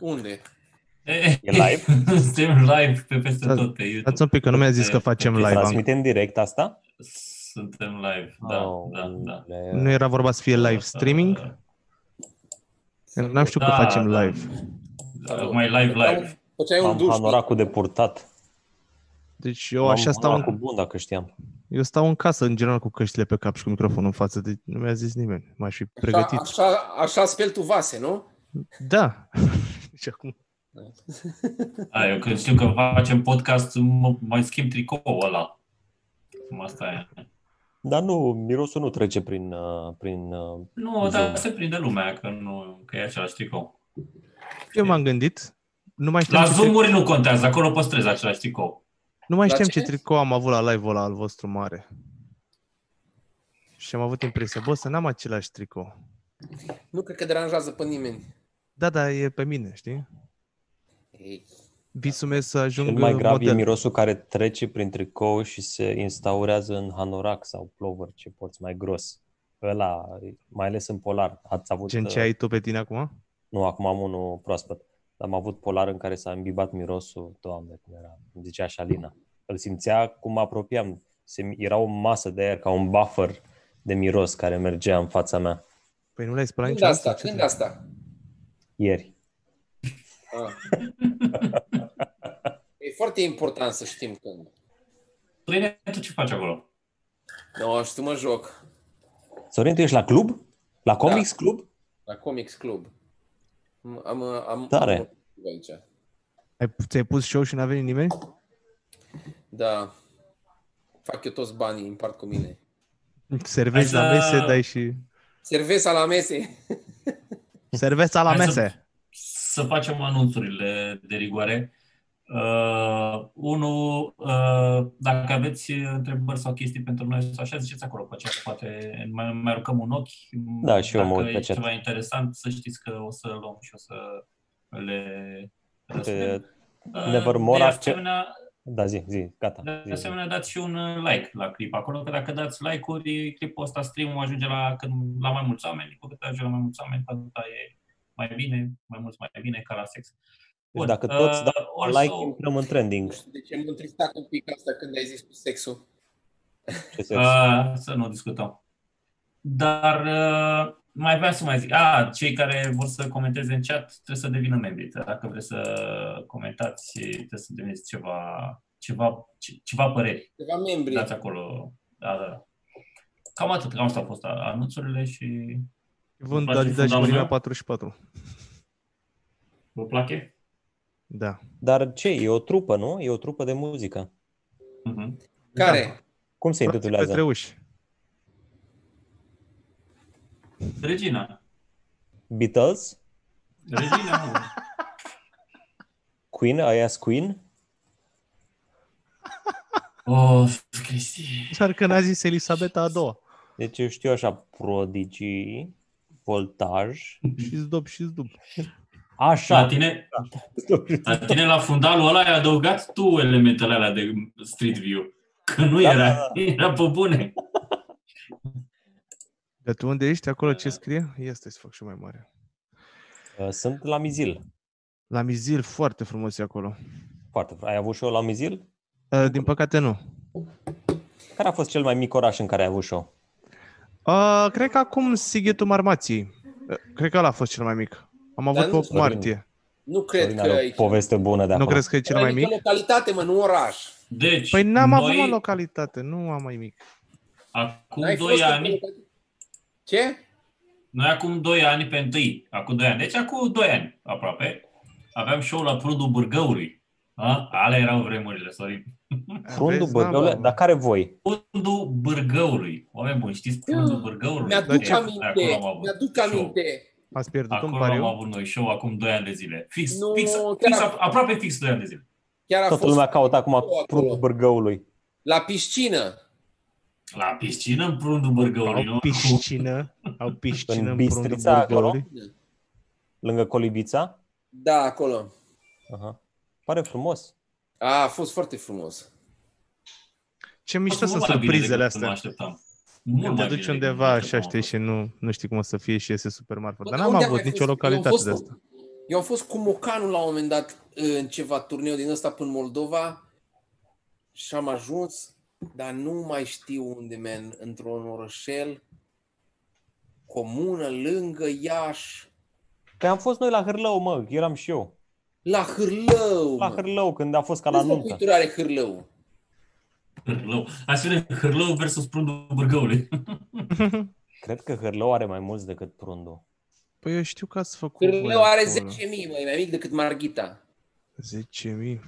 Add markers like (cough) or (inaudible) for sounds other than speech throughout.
Unde? E live? (laughs) Suntem live pe peste Stați- tot pe YouTube. Stați un pic, că nu mi-a zis că facem live. Am- Transmitem direct asta? Suntem live, da, Oh, da, da. le- Nu era vorba să fie live streaming? N-am știut că Da, facem da. live. Da, mai live, live. Făceai un Am duș. hanoracul de purtat. Deci eu așa Am stau hanoracul în, bun, dacă știam. eu stau în casă, în general, cu căștile pe cap și cu microfonul în față. Deci nu mi-a zis nimeni. M-aș fi pregătit. Așa, așa, așa speli tu vase, nu? Da. Și acum... Da, eu când știu că facem podcast, mă, mai schimb tricoul ăla. Cum asta e. Dar nu, mirosul nu trece prin... Uh, prin uh, Nu, dar Zoom. se prinde lumea că, nu, că e același tricou. Eu m-am gândit. Nu mai știam, La ce, zoom nu contează, acolo păstrezi același tricou. nu mai La știam ce? ce tricou am avut la live-ul ăla al vostru mare. Și am avut impresia, bă, să n-am același tricou. Nu cred că deranjează pe nimeni. Da, da, e pe mine, știi? Ei, Visul meu să ajung cel mai grav model. e mirosul care trece prin tricou și se instaurează în hanorac sau plover, ce porți mai gros. Ăla, mai ales în polar. Ați avut... Gen ce uh, ai tu pe tine acum? Nu, acum am unul proaspăt. Dar am avut polar în care s-a imbibat mirosul, doamne, cum era, cum zicea Șalina. Îl simțea cum mă apropiam. Se, era o masă de aer, ca un buffer de miros care mergea în fața mea Păi nu l-ai spălat Când niciodată? asta? Ce Când te- asta? Ieri. Ah. (laughs) E foarte important să știm când. Părine, tu ce faci acolo? No, și tu mă joc Sorin, tu ești la club? La Comics Club? la Comics Club. Am, am, am, Tare. am aici. Ai, ți-ai pus show și n-a venit nimeni? Da. Fac eu toți banii, împart cu mine. Servezi Hai la să- mese, dai și... Servesa la mese. (laughs) Serveța la Hai să- mese! Să facem anunțurile de rigoare. Uh, unu, uh, dacă aveți întrebări sau chestii pentru noi, sau așa ziceți acolo pe chat, poate mai, mai aruncăm un ochi. Da, și eu mă Dacă uit pe e chat. ceva interesant, să știți că o să luăm și o să le răspundem. Uite, Uh, Nevermore de acce- asemenea, Da, zi, zi, gata. de Zi, zi. asemenea, dați și un uh, like la clip acolo, că dacă dați like-uri, clipul ăsta, stream-ul ajunge la, când, la mai mulți oameni, cu cât ajunge la mai mulți oameni, cu atâta e mai bine, mai mulți mai bine, ca la sex. Deci dacă toți dau uh, also- like, intrăm în trending. Nu știu de ce m-a întristat un pic asta când ai zis cu sexul. Ce sex? Uh, să nu discutăm. Dar uh, mai vreau să mai zic. Ah, cei care vor să comenteze în chat trebuie să devină membri. Dacă vreți să comentați, trebuie să deveniți ceva, ceva, ce- ceva păreri. Ceva membri. Dați acolo. Da, da. Cam atât. Cam asta au fost anunțurile și Vând place Adidas și fundalul Mărimea meu? 44. vă place? Da. Dar ce? E o trupă, nu? E o trupă de muzică. Uh-huh. Care? Cum se Frații intitulează? Petreuși. Regina. Beatles? Regina, nu. Queen? Aia Queen? Oh, Cristi. Doar că n-a zis Elisabeta a doua. Deci eu știu așa, Prodigy, Voltaj. Și zdop și zdop. Așa. La tine, la tine la fundalul ăla ai adăugat tu elementele alea de Street View. Că nu Da, era, da, era pe bune. Dar tu unde ești? Acolo ce scrie? Ia stai să fac și mai mare. Uh, Sunt la Mizil. La Mizil, foarte frumos e acolo. Foarte. Ai avut show la Mizil? Uh, Din păcate nu. Care a fost cel mai mic oraș în care ai avut show? Uh, cred că acum Sighetul Marmației. Uh, Cred că ăla a fost cel mai mic. Am avut Dar pe nu- 8 martie. Nu cred Sorin că are aici. o poveste bună de Nu acolo. crezi că e cel mai Adică mic? localitate, mă, nu oraș. Deci, Păi n-am noi, avut mă, localitate, nu am mai mic. acum N-ai 2 fost în ani, localitate? Ce? noi acum 2 ani pe întâi, acum 2 ani, deci acum 2 ani aproape, aveam show la Prudul Bârgăului. A? Alea erau vremurile, Sorin. Frundul Vezi, Băgăule, n-am, dar care voi? Prudul Bârgăului. Oameni buni, știți Prudul Bârgăului? Mi-aduc Deci, aminte, acolo am avut mi-aduc show. aminte. Ați pierdut un Acolo am pariu? avut noi show acum 2 ani de zile. Fix, Nu, fix, chiar fix, a- aproape fix 2 ani de zile. Chiar a Toată fost lumea caută acum acolo. Frundul Bărgăului. la piscină. La piscină în Prundul Bârgăului, nu? Au piscină, au (laughs) piscină În în prundul Bistrița, acolo? Bârgăului. Lângă Colibița? Da, acolo. Aha. Pare frumos. A, a fost foarte frumos. Ce mișto Mult sunt mai bine surprizele decât mă astea. așteptam. Mult Când te mai duci bine decât undeva mă așa, așteptam. știi, și nu, nu știi cum o să fie și iese super marfă. Bă, Dar dar n-am unde am avut mai nicio fost? Eu am localitate fost de în- asta. Eu am fost cu Mocanul la un moment dat în ceva turneu din ăsta până în Moldova și am ajuns, dar nu mai știu unde, man, într-un orășel, comună, lângă Iași, Păi am fost noi la Hârlău, mă, eram și eu. la Hârlău. La mă. Hârlău, când a fost ca la Câți nuntă. locuitori are Hârlău? Hârlău. Aș spune Hârlău versus prundul Bârgăului. (laughs) Cred că Hârlău are mai mulți decât Prundu. Păi eu știu că ați făcut voi Hârlău are acolo. 10.000, mai, mai mic decât Marghita. 10.000.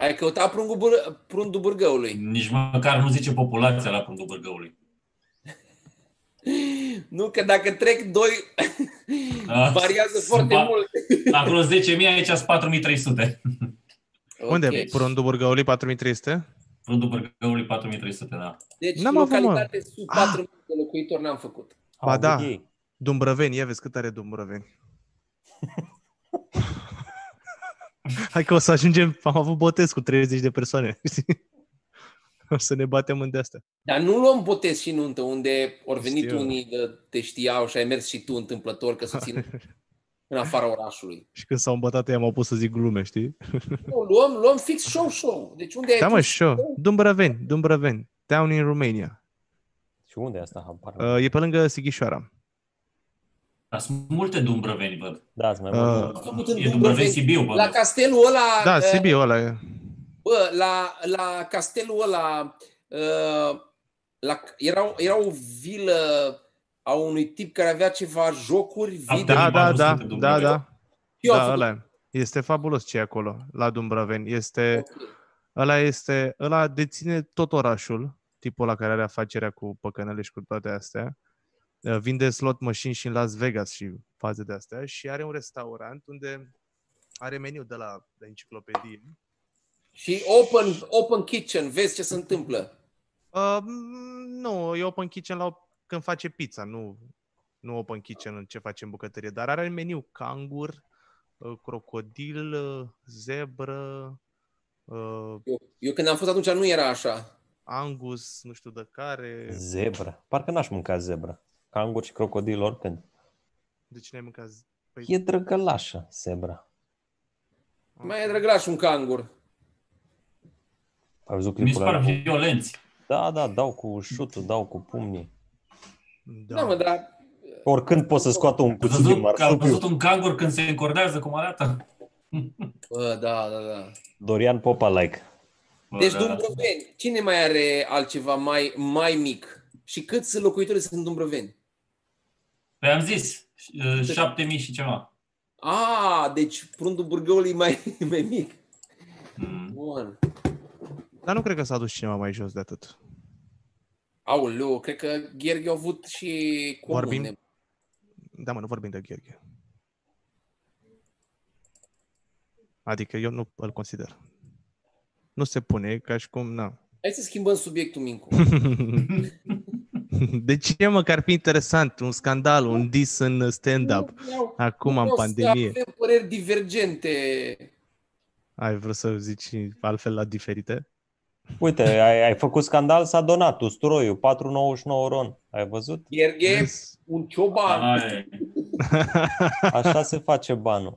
Ai căutat prundul, Bâr- prundul Bârgăului. Nici măcar nu zice populația la prundul Bârgăului. (laughs) Nu, că dacă trec doi, Ah, (laughs) (laughs) variază sunt foarte ba- mult. Acolo 10.000, aici sunt 4.300. Unde? Ok. Prundul Burgăului 4300? Prundul Bârgăului 4.300, da. Deci N-am avut, mă. localitate sub Ah. 4.000 de locuitori n-am făcut. Ba Au da. avut ei. Dumbrăveni, ia vezi cât are Dumbrăveni. (laughs) Hai că o să ajungem, am avut botez cu 30 de persoane. (laughs) știi? o să ne batem în de-astea. Dar nu luăm botez și nuntă, unde ori venit Știu. unii de te știau și ai mers și tu întâmplător că să țin (laughs) în afara orașului. Și când s-au îmbătat ei, m-au pus să zic glume, știi? Nu, luăm, luăm fix show-show. Deci unde ai Da, mă, pus show. Dumbrăveni, Dumbrăveni. Down in Romania. Și unde e asta? Habar n-am. Uh, e pe lângă Sighișoara. Dar sunt multe dumbrăveni, văd. Da, sunt mai Uh, mult. Am făcut în E Dumbrăveni. Dumbrăveni Sibiu, bă. La castelul ăla, Da, uh, Sibiu ăla e. bă, la, la castelul ăla, uh, la, era, era o vilă a unui tip care avea ceva jocuri Am video. Da, Am da, văzut da, în da, Dumbrăveni. da. Eu am Da, făcut. ăla e. Este fabulos ce e acolo, la Dumbrăveni. Este, Ok. ăla este, ăla deține tot orașul, tipul la care are afacerea cu păcănele și cu toate astea. Uh, Vinde slot machine și în Las Vegas și faze de astea și are un restaurant unde are meniu de la de enciclopedie. Și open, open kitchen, vezi ce se întâmplă. Uh, mm, nu, e open kitchen la, când face pizza, nu, nu open kitchen în ce face în bucătărie, dar are meniu cangur, uh, crocodil, uh, zebră, uh, Eu, eu când am fost atunci nu era așa. angus, nu știu de care. Zebră. Parcă n-aș mânca zebră. Cangur și crocodil oricând. De cine ai mâncat? z- Păi, E drăgălașă, zebra. Mai e drăglaș un cangur. Ai văzut Mi se clipul par ăla cu... violenți. Da, da, dau cu șutul, dau cu pumnii. Da, da mă, dar Oricând pot să scoată un Ai cuțit din văzut, ai marsupiu. văzut un cangur când se încordează cum arată? bă, da, da, da. Dorian Popa like. Bă, Deci da. Dumbrăveni, cine mai are altceva mai, mai mic? Și câți locuitori sunt în Dumbrăveni? Păi am zis, uh, 7000 și ceva. A, deci prundul Burgăului e mai, (laughs) mai mic. Mm. Bun. Dar nu cred că s-a dus cineva mai jos de atât. Aoleu, cred că Gherghe a avut și comune. Vorbim? Da, mă, nu vorbim de Gheorghe. Adică eu nu îl consider. Nu se pune, ca și cum, na. Hai să schimbăm subiectul, Mincu. (laughs) (laughs) De ce, mă, că ar fi interesant? Un scandal, un dis în stand-up. Nu vreau- Acum, nu în vreau să pandemie. Avem păreri divergente. Ai vrut să zici altfel la diferite? Uite, ai, ai făcut scandal, s-a donat usturoiul, 4,99 ron. Ai văzut? Gherghe, Vezi? un cioban. Ai, (laughs) Așa se face banul.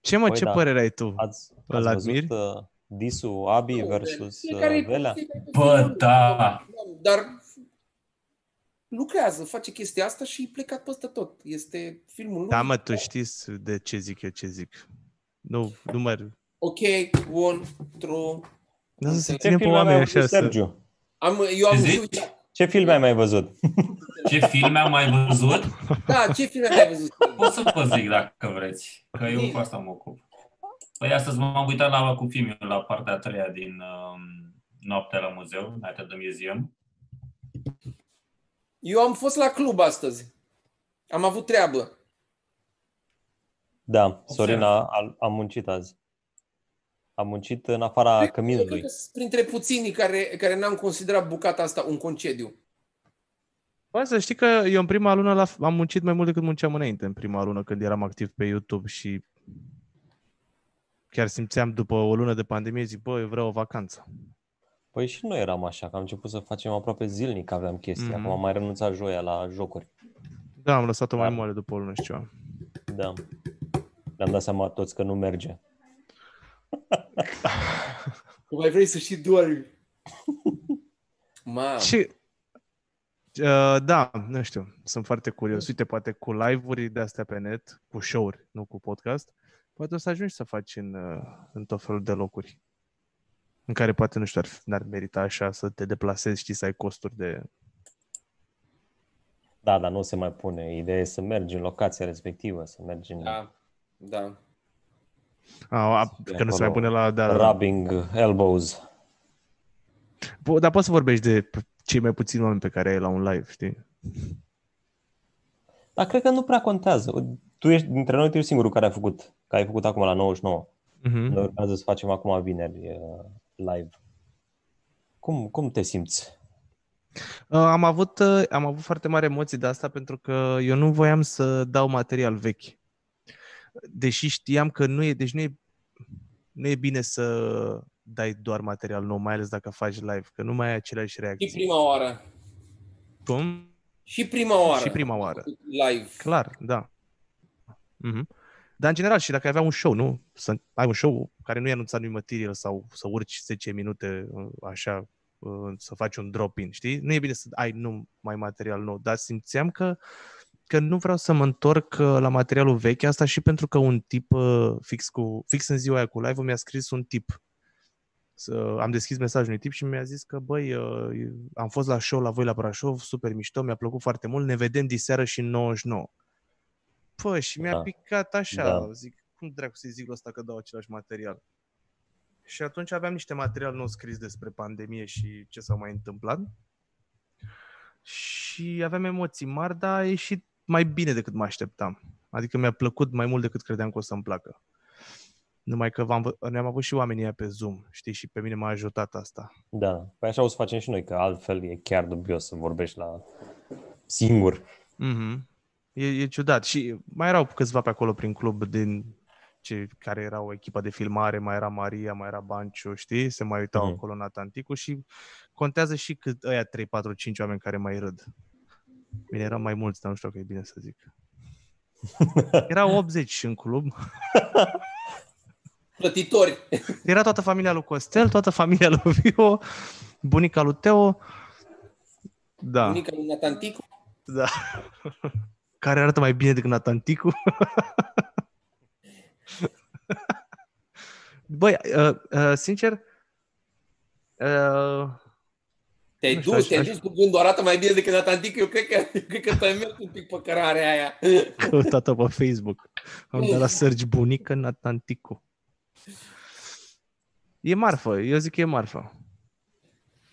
Ce, mă, Păi ce da. părere ai tu? Ați, Îl ați admiri? văzut uh, disul Abi Nu, versus fiecare- uh, Velea? fiecare- Bă, da. Dar lucrează, face chestia asta și e plecat peste tot. Este filmul lui. Da, mă, tu știi de ce zic eu ce zic. Nu, nu mă... Ok, bun, true. Nu să se Ce ținem pe filme ai mai oameni văzut, așa să... Sergiu? Am, eu am Ce zici? văzut, Ce filme ai mai văzut? Ce filme am mai văzut? da, ce filme ai văzut? Pot să vă zic dacă vreți, că eu cu asta mă ocup. Păi astăzi m-am uitat la, cu filmul la partea a treia din um, Noaptea la muzeu, Night at the Museum. Eu am fost la club astăzi. Am avut treabă. Da, Sorin a, a, a muncit azi. A muncit în afara Cred că căminului. sunt printre puținii care, care n-am considerat bucata asta un concediu. Bă, să știi că eu în prima lună la, am muncit mai mult decât munceam înainte, în prima lună când eram activ pe YouTube și chiar simțeam după o lună de pandemie, zic, bă, eu vreau o vacanță. Păi și noi eram așa, că am început să facem aproape zilnic, aveam chestii. Mhm. Acum am mai renunțat joia la jocuri. Da, am lăsat-o mai Da. moale după o lună și ceva. Da. Ne-am dat seama toți că nu merge. (laughs) Că mai vrei să și dormi. (laughs) Mamă. Și, uh, da, nu știu, sunt foarte curios. Uite, poate cu live-uri de astea pe net, cu show-uri, nu cu podcast, poate o să ajungi să faci în, uh, în tot felul de locuri în care poate, nu știu, ar, n-ar merita așa să te deplasezi, știi, să ai costuri de... Da, dar nu se mai pune. Ideea e să mergi în locația respectivă, să mergi în Da, da. A, a, că nu se mai pune la... Da, rubbing elbows. Po- Dar poți să vorbești de p- cei mai puțini oameni pe care ai la un live, știi? Dar cred că nu prea contează. Tu ești, dintre noi, tu ești singurul care a făcut, care ai făcut acum la 99. Mm-hmm. Noi urmează să facem acum vineri uh, live. Cum, cum te simți? Uh, Am avut, uh, am avut foarte mari emoții de asta pentru că eu nu voiam să dau material vechi. Deși știam că nu e, deci nu e, nu e bine să dai doar material nou, mai ales dacă faci live, că nu mai ai aceleași Și reacții. prima oară. Cum? Și prima oară. Și prima oară. Live. Clar, da. Mm-hmm. Dar în general și dacă ai avea un show, nu? Să ai un show care nu e anunțat nimic material sau să urci 10 minute uh, așa, uh, să faci un drop-in, știi? Nu e bine să ai nu mai material nou, dar simțeam că, că nu vreau să mă întorc uh, la materialul vechi, asta și pentru că un tip uh, fix, cu, fix în ziua aia cu live mi-a scris un tip. Să, am deschis mesajul unui tip și mi-a zis că, băi, uh, am fost la show la voi la Brașov, super mișto, mi-a plăcut foarte mult, ne vedem diseară și în 99. Pă, și mi-a Da. picat așa, Da. zic, cum dracu să-i zic ăsta că dau același material? Și atunci aveam niște material nou scris despre pandemie și ce s-a mai întâmplat. Și aveam emoții mari, dar a ieșit mai bine decât mă așteptam. Adică mi-a plăcut mai mult decât credeam că o să-mi placă. Numai că v-am, vă- ne-am avut și oamenii aia pe Zoom, știi, și pe mine m-a ajutat asta. Da, păi așa o să facem și noi, că altfel e chiar dubios să vorbești la singur. Mm-hmm. E, e ciudat. Și mai erau câțiva pe acolo prin club din cei care erau echipa de filmare, mai era Maria, mai era Banciu, știi? Se mai uitau Mhm. acolo Nathan Ticu și contează și cât ăia 3, 4, 5 oameni care mai râd. Bine, erau mai mulți, dar nu știu că e bine să zic. (laughs) Erau 80 în club. (laughs) Plătitori. Era toată familia lui Costel, toată familia lui Vio, bunica lui Teo. Da. Bunica lui Natanticu. Da. Care arată mai bine decât Natanticu. Băi, uh, uh, sincer, uh, Te-ai Nu știu, dus, aș- te-ai aș- dus cu gândul, arată mai bine decât Natanticu. Eu cred că, eu cred că tu ai mers un pic pe cărarea aia. căutat-o pe Facebook. Am dat la search bunică Natanticu. E marfă, eu zic că e marfă.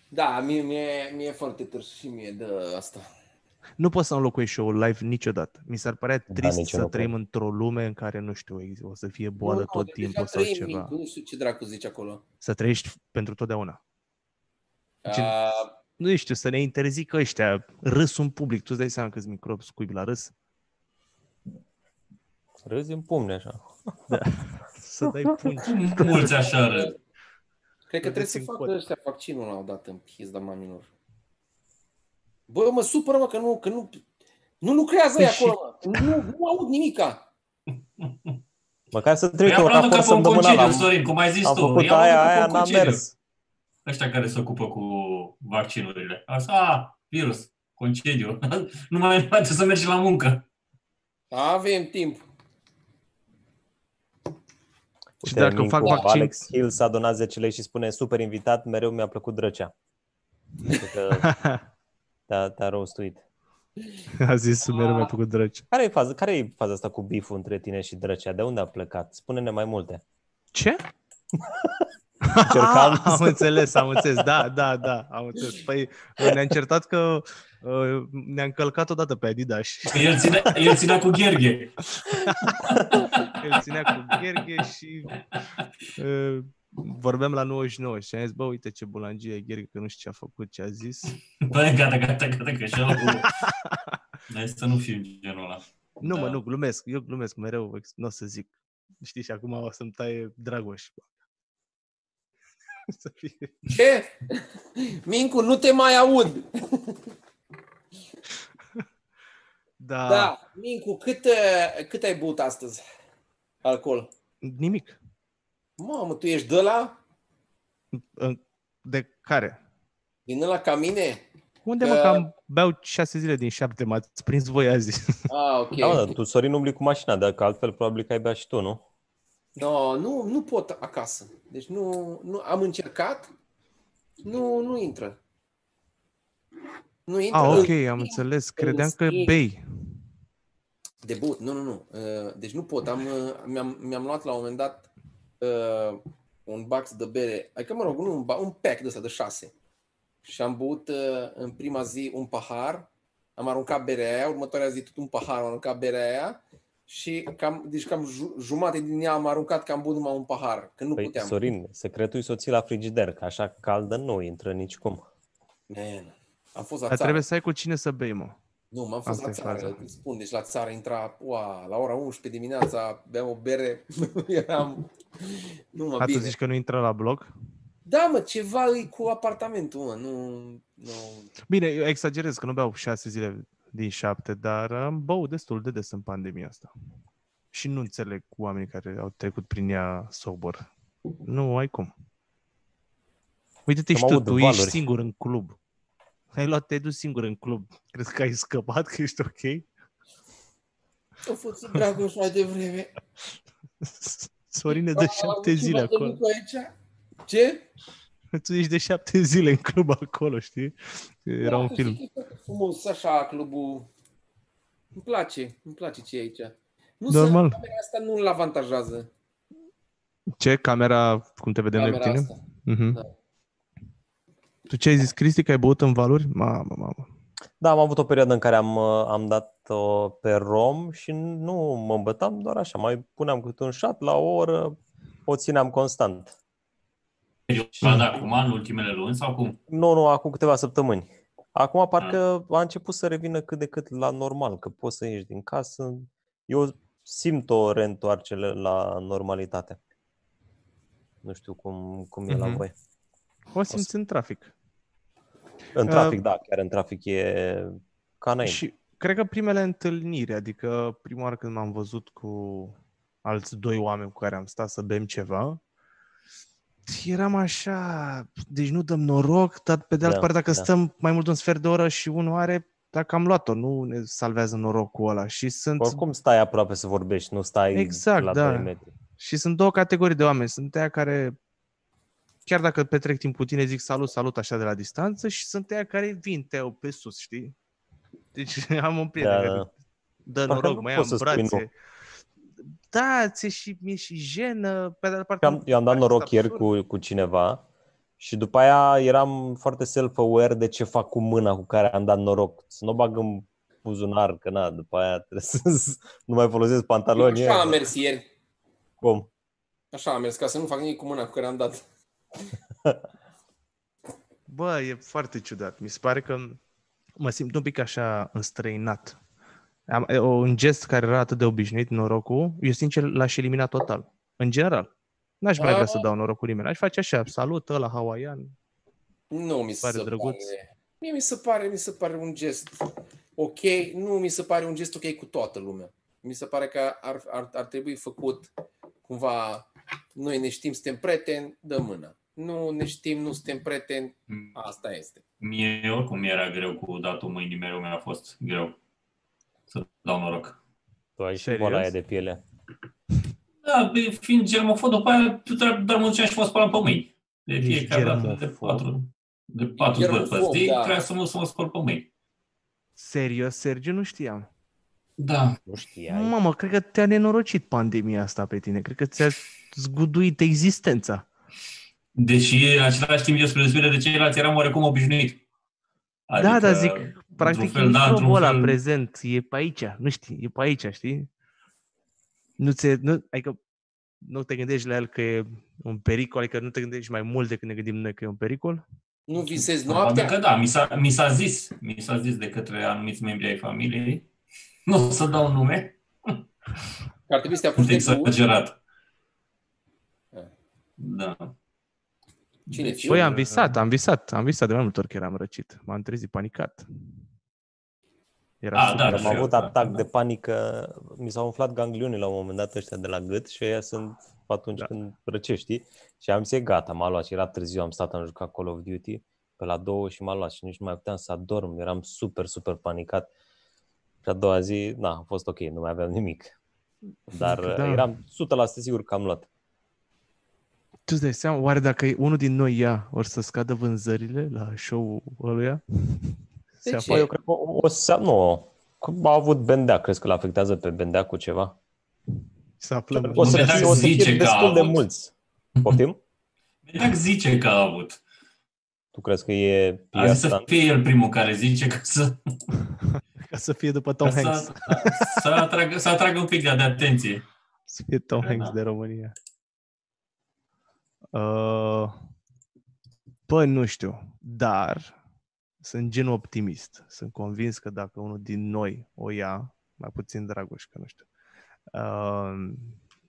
Da, mie, mie, mie e foarte târziu și mie de asta. Nu poți să înlocuiești show-ul live niciodată. Mi s-ar părea Da, trist nici eu să nu trăim pot. într-o lume în care, nu știu, ex- o să fie boală Nu, tot nu, timpul deja sau trăim ceva. în- Nu știu ce dracu zici acolo. Să trăiești pentru totdeauna. Gen- A, nu știu, să ne interzică ăștia râs în public. Tu îți dai seama câți microbi scuibi la râs? Râzi în pumne așa. (laughs) Să dai pungi. Mulți așa râd. cred că trebuie Vedeți să în facă cod. ăștia vaccinul la o dată în pizda mamilor. Bă, mă supără, mă, că nu, că nu, nu lucrează Păi ei și- acolo, mă. Nu, nu aud nimica. Măcar să Păi treci un am luat raport ca pe un săptămânal. concediu, Am, Sorin, cum ai zis am tu. făcut Ia-o aia, ca pe aia, un n-a concediu. mers. Ăștia care se ocupă cu vaccinurile. Asta, a, virus, concediu. (laughs) nu mai nu mai trebuie să mergi la muncă. Avem timp. Și Uite, dacă Mincu, fac vaccin- Alex Hill s-a donat 10 lei și spune super invitat, mereu mi-a plăcut drăcea. (laughs) Cred că te-a, te-a rostuit. (laughs) A zis mereu mi-a făcut drăci. Care e faza, care e faza asta cu biful între tine și drăcea? De unde a plecat? Spune-ne mai multe. Ce? (laughs) Încercam Ah, am să- înțeles, am înțeles. Da, da, da, am înțeles. Păi ne-am certat că uh, ne-a încălcat odată pe Adidas. Că el ținea, el ținea cu Gherghe. (laughs) El ținea cu Gherghe și uh, vorbeam la 99 și am zis, bă, uite ce bulangie e Gherghe, că nu știu ce a făcut, ce a zis. (laughs) Bă, gata, gata, gata, că și ăla Hai să nu fim genul ăla. Nu, Da. mă, nu, glumesc, eu glumesc mereu, ex- nu o să zic. Știi, și acum o să-mi taie Dragoș. (laughs) Să fie. Ce? Mincu, nu te mai aud. Da, Da, Mincu, cât, uh, cât ai băut astăzi? Alcool. Nimic. Mamă, tu ești de la? În- De care? Din ăla ca mine? Unde Că- mă cam beau șase zile din șapte, m-ați prins voi azi. (laughs) Ah, ok. Da, mă, tu, Sorin, umbli cu mașina, dacă altfel probabil că ai bea și tu, nu? No, nu, nu pot acasă. Deci nu, nu am încercat, nu, nu intră. Nu intră. Ah, În- ok, am înțeles. Credeam că schimb- bei. De but, nu, nu, nu. Uh, Deci nu pot. Am, uh, mi-am, mi-am luat la un moment dat uh, un box de bere, adică mă rog, nu, un, ba- un pack de ăsta de șase. Și am băut uh, în prima zi un pahar, am aruncat berea aia, următoarea zi tot un pahar, am aruncat berea aia și cam, deci cam ju- jumate din ea am aruncat că am băut numai un pahar, că nu Păi, puteam. Sorin, secretul e să o ții la frigider, că așa caldă nu intră nicicum. Man, am fost la Dar țară. trebuie să ai cu cine să bei, mă. Nu, m-am fost Asta la e țară, faza. îți spun, deci la țară intra, ua, la ora 11 dimineața, beam o bere, (laughs) eram, nu mă, A, tu bine. zici că nu intră la bloc? Da, mă, ceva e cu apartamentul, mă, nu, nu, Bine, eu exagerez că nu beau șase zile din șapte, dar am băut destul de des în pandemia asta. Și nu înțeleg cu oamenii care au trecut prin ea sober. Nu ai cum. Uite-te Am și tu, aud tu valuri. ești singur în club. Ai luat, te-ai dus singur în club. Crezi că ai scăpat, că ești ok? a fost Dragoș mai devreme. Sorine de Am șapte avut zile ceva de acolo. lucru Aici. Ce? Tu ești de șapte zile în club acolo, știi? Era un Da, film. știi că e foarte Frumos, așa, clubul. Îmi place, îmi place ce e aici. Nu Normal. Să, camera asta nu-l avantajează. Ce? Camera, cum te vedem noi cu Camera tine? asta. Mhm. Da. Tu ce ai zis, Cristi, că ai băut în valuri? Mamă, mamă. Da, am avut o perioadă în care am, uh, am dat-o pe rom și nu mă îmbătam, doar așa, mai puneam câte un șat la o oră, o țineam constant. Perioada de acum, în ultimele luni sau cum? Nu, nu, acum câteva săptămâni. Acum parcă a început să revină cât de cât la normal, că poți să ieși din casă. Eu simt o reîntoarcere la normalitate. Nu știu cum, cum e la Mhm. voi. O simți în trafic. În trafic, da, chiar în trafic e ca înainte. Și cred că primele întâlniri, adică prima oară când m-am văzut cu alți doi oameni cu care am stat să bem ceva, eram așa, deci nu dăm noroc, dar pe de altă Da, parte dacă da. stăm mai mult de un sfert de oră și unul are, dacă am luat-o, nu ne salvează norocul ăla. Și sunt, Oricum stai aproape să vorbești, nu stai Exact, la da. 2 metri. și sunt două categorii de oameni. Sunt aia care, chiar dacă petrec timp cu tine, zic salut, salut așa de la distanță și sunt aia care vin, te iau pe sus, știi? Deci (laughs) am un prieten Da, care da. dă Parcă noroc, nu mă ia poți în să spui brațe. Da, ți și, mi-e și jenă, pe de altă parte... Eu am, eu am dat parcă noroc sunt ieri absurd. cu, cu cineva și după aia eram foarte self-aware de ce fac cu mâna cu care am dat noroc. Să nu o bag în buzunar, că na, după aia trebuie să (laughs) nu mai folosesc pantaloni. Așa am mers ieri. Cum? Așa am mers, ca să nu fac nimic cu mâna cu care am dat. (laughs) Bă, e foarte ciudat. Mi se pare că mă simt un pic așa înstrăinat. Am, e, o- un gest care era atât de obișnuit, norocul, eu sincer l-aș elimina total. În general. N-aș mai vrea să dau noroc cu nimeni. Aș face așa, salut, ăla hawaian. Nu mi se Pare pare drăguț. Mie mi se pare, mi se pare un gest ok, nu mi se pare un gest ok cu toată lumea. Mi se pare că ar, ar, ar trebui făcut cumva, noi ne știm, suntem prieteni, dă mână. Nu ne știm, nu suntem prieteni, asta este. Mie oricum mi era greu cu datul mâinii, mereu mi-a fost greu să dau noroc. Tu ai și Serios? boala aia de piele. Da, bă, fiind germofon, după aia tu trebuie- doar mă duceam și mă spălam pe mâini. De Ești fiecare dată, de germofob? patru, de patru zi pe Germofob, zi, da. trebuia să mă, să mă spăl pe mâini. Serios, Sergiu, nu știam. Da. Nu știai. Mamă, cred că te-a nenorocit pandemia asta pe tine. Cred că ți-a zguduit existența. Deși în același timp eu spre deosebire de ceilalți eram oarecum obișnuit. da, da, zic, într-un practic fel, e da, într-un microbul ăla fel- prezent, e pe aici, nu știi, e pe aici, știi? Nu ți nu, adică nu te gândești la el că e un pericol, adică nu te gândești mai mult decât ne gândim noi că e un pericol? Nu visezi Probabil noaptea? că da, mi s-a, mi s-a zis, mi s-a zis de către anumiți membri ai familiei, nu o să dau nume, Că ar trebui să te apuci sunt de băut? exagerat. Ah. Da. Cine Deci, fiu? Păi am visat, am visat, am visat de mai multe ori că eram răcit. M-am trezit panicat. Era A, super. da, Am și eu, avut da, atac da. de panică, mi s-au umflat ganglionii la un moment dat ăștia de la gât și ăia sunt atunci Da. da. când răcești. Și am zis, e gata, m-a luat și era târziu, am stat, am jucat Call of Duty pe la două și m-a luat și nici nu mai puteam să adorm, eram super, super panicat. Și a doua zi, na, a fost ok, nu mai aveam nimic. Dar Da. da. eram 100% sigur că am luat. Tu îți dai seama, oare dacă e unul din noi ia, or să scadă vânzările la show-ul ăluia? Se ce? apare- Păi, eu cred că o, o să, nu, că a avut Bendea, crezi că l-afectează pe Bendea cu ceva? să aflăm. O să Bendea fie, o să zice fie că a destul de avut. mulți. Poftim? Dacă zice că a avut. Tu crezi că e A PR zis să stand? fie el primul care zice că să, (laughs) Ca să fie după Tom ca Hanks. să, să, atragă, să atragă un pic de de atenție. Să fie Tom Da, Hanks da. de România. Uh, bă, nu știu, dar sunt genul optimist. Sunt convins că dacă unul din noi o ia, mai puțin Dragoș, că nu știu, uh,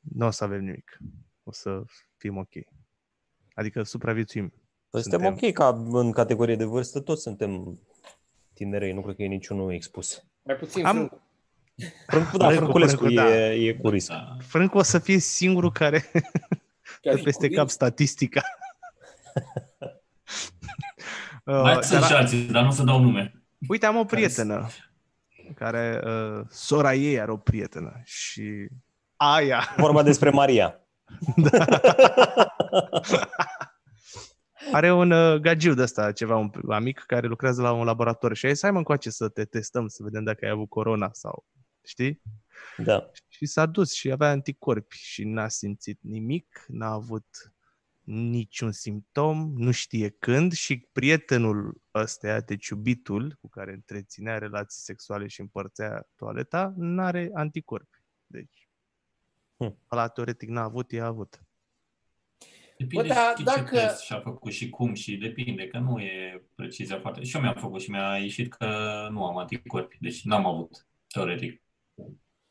nu o să avem nimic. O să fim ok. Adică supraviețuim. Păi suntem ok ca în categorie de vârstă, toți suntem tinerei, nu cred că e niciunul expus. Mai puțin Am- Am... Frâncu, da, Frâncu, Frânculescu Frâncu, da. e, e cu risc. Da. Frâncu o să fie singurul care (laughs) dă peste cap statistica. (laughs) Mai Uh, sunt dar- și alții, dar nu să dau nume. Uite, am o Care prietenă care, uh, sora ei are o prietenă și aia Vorba despre Maria. (laughs) are un uh, gagiu de ăsta, ceva, un amic care lucrează la un laborator și a zis, hai mă încoace să te testăm, să vedem dacă ai avut corona sau, știi? Da. Și s-a dus și avea anticorpi și n-a simțit nimic, n-a avut niciun simptom, nu știe când și prietenul ăsta, deci iubitul cu care întreținea relații sexuale și împărțea toaleta, n-are anticorpi. Deci, Hm. ăla teoretic n-a avut, i-a avut. Depinde Bă, da, și dacă- ce test și-a făcut și cum și depinde, că nu e precizia foarte... Și eu mi-am făcut și mi-a ieșit că nu am anticorpi, deci n-am avut, teoretic.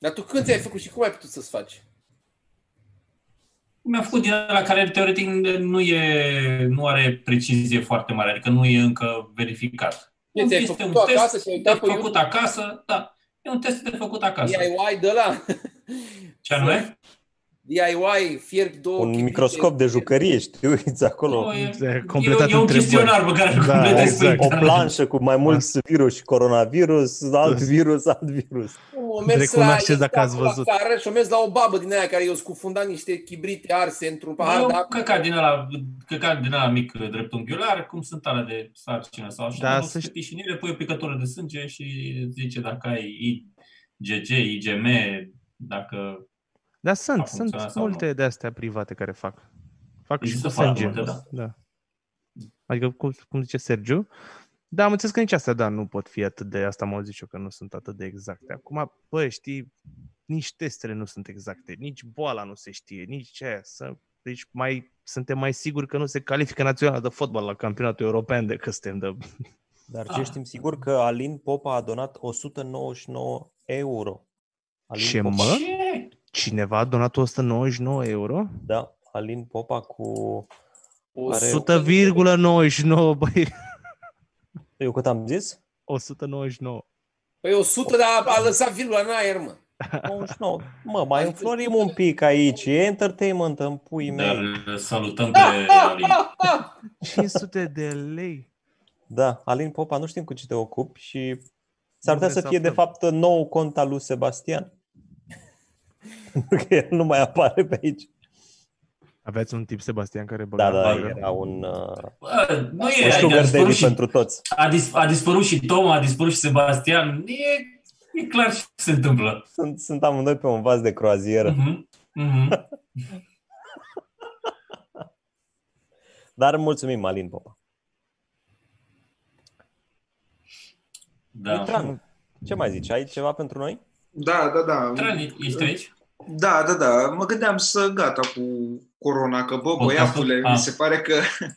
Dar tu când ți-ai făcut și cum ai putut să-ți faci? Mi-a făcut din la care teoretic nu, e, nu are precizie foarte mare, adică nu e încă verificat. Ce, ți-ai Este făcut un tu test acasă? Ți-ai uitat de pe făcut acasă, da. E un test de făcut acasă. DIY de la Ce anume? DIY, fierbi două Un chibrite. microscop de jucărie, știu, (laughs) uiți acolo. Nu, e, Ți-ai e, completat e un întrebări. chestionar pe care îl Da, completezi pe exact. O internet. planșă cu mai mulți virus și coronavirus, alt virus, alt virus. Nu, am mers Recunoașteți la, dacă ați la văzut. Țară și am mers la o babă din aia care i-a scufundat niște chibrite arse într-un Bă, pahar e de un apă. căcat din ăla, căcat din ăla mic dreptunghiular, cum sunt alea de sarcină sau așa, Da, da, să să știi- știi și în ele, pui o picătură de sânge și zice dacă ai IgG, IgM, dacă... Dar sunt, A sunt funcționat sau multe de astea private care fac. Fac și Există cu foarte sânge. multe, da. da. Adică, cum, cum zice Sergiu, da, am înțeles că nici astea, da, nu pot fi atât de, asta m-au zis eu, că nu sunt atât de exacte. Acum, bă, știi, nici testele nu sunt exacte, nici boala nu se știe, nici ce să, deci mai, suntem mai siguri că nu se califică naționala de fotbal la campionatul european decât suntem de... Dar Ah. ce știm sigur că Alin Popa a donat 199 euro. Alin Ce, Popa, mă? Ce? Cineva a donat 199 euro? Da, Alin Popa cu... Are- 100,99, băi, Eu cât am zis? 199. Păi 100, dar a lăsat virgula în aer, mă. 99. Mă, mai înflorim un pic aici. E entertainment în pui Dar mei. îl salutăm pe Alin. (laughs) 500 de lei. Da, Alin Popa, nu știm cu ce te ocupi și s-ar putea Unde să să fie de aflăm? fapt nou cont al lui Sebastian. Pentru (laughs) că el nu mai apare pe aici. Aveți un tip Sebastian care băga Da, da, în bagă? era un, uh, Bă, nu un e, a sugar dispărut, daddy și, pentru toți. a, dis, a dispărut și Tom, a dispărut și Sebastian. E, e clar ce se întâmplă. Sunt, sunt amândoi pe un vas de croazieră. Mhm, mhm. (laughs) Dar mulțumim, Alin Popa. Da. Mitran, ce mai zici? Ai ceva pentru noi? Da, da, da. Tran, ești aici? Da, da, da. Mă gândeam să gata cu corona, că bă, Podcastul? băiatule, Ah. mi se pare că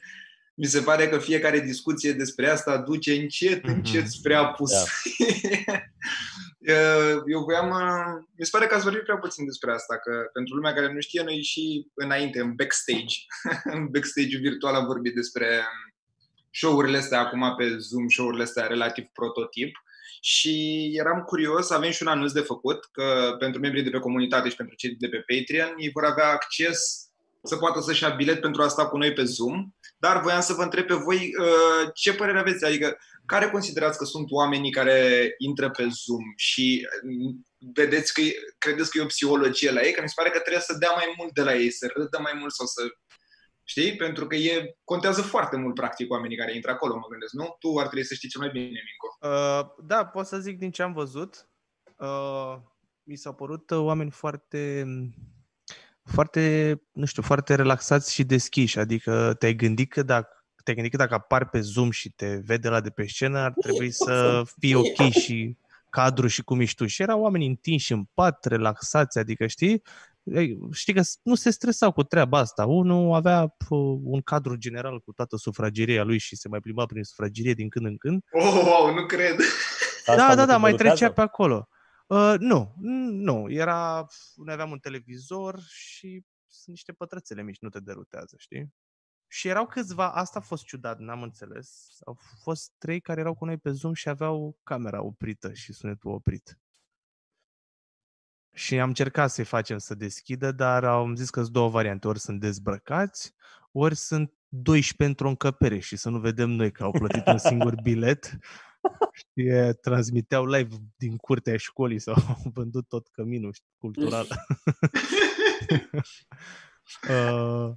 (laughs) mi se pare că fiecare discuție despre asta duce încet, Mhm. încet spre apus. Da. (laughs) Eu voiam, uh, mi se pare că ați vorbit prea puțin despre asta, că pentru lumea care nu știe, noi și înainte, în backstage, (laughs) în backstage virtual am vorbit despre show-urile astea acum pe Zoom, show-urile astea relativ prototip și eram curios, avem și un anunț de făcut, că pentru membrii de pe comunitate și pentru cei de pe Patreon, ei vor avea acces să poată să-și ia bilet pentru a sta cu noi pe Zoom, dar voiam să vă întreb pe voi uh, ce părere aveți, adică care considerați că sunt oamenii care intră pe Zoom? Și uh, vedeți că credeți că e o psihologie la ei, că mi se pare că trebuie să dea mai mult de la ei, să râdă mai mult sau să Știi? Pentru că e, contează foarte mult, practic, oamenii care intră acolo, mă gândesc, nu? Tu ar trebui să știi cel mai bine, Minco. Uh, da, pot să zic din ce am văzut. Uh, mi s-au părut uh, oameni foarte, foarte, nu știu, foarte relaxați și deschiși. Adică te-ai gândit că dacă te-ai gândit că dacă apar pe Zoom și te vede la de pe scenă, ar trebui să fii (laughs) ok și cadru și cum ești tu. Și erau oameni întinși în pat, relaxați, adică știi, Ei, știi că s- nu se stresau cu treaba asta. Unul avea p- un cadru general cu toată sufrageria lui și se mai plimba prin sufragerie din când în când. Oh, wow, nu cred! Asta Da, nu da, te da, mai derutează? trecea pe acolo. Uh, nu, n- nu, era, noi aveam un televizor și sunt niște pătrățele mici, nu te derutează, știi? Și erau câțiva, asta a fost ciudat, n-am înțeles, au fost trei care erau cu noi pe Zoom și aveau camera oprită și sunetul oprit. Și am încercat să-i facem să deschidă, dar am zis că sunt două variante, ori sunt dezbrăcați, ori sunt 12 într-o încăpere și să nu vedem noi că au plătit un singur (laughs) bilet Știi, e, transmiteau live din curtea școlii sau (laughs) au vândut tot căminul știi, cultural. (laughs) uh,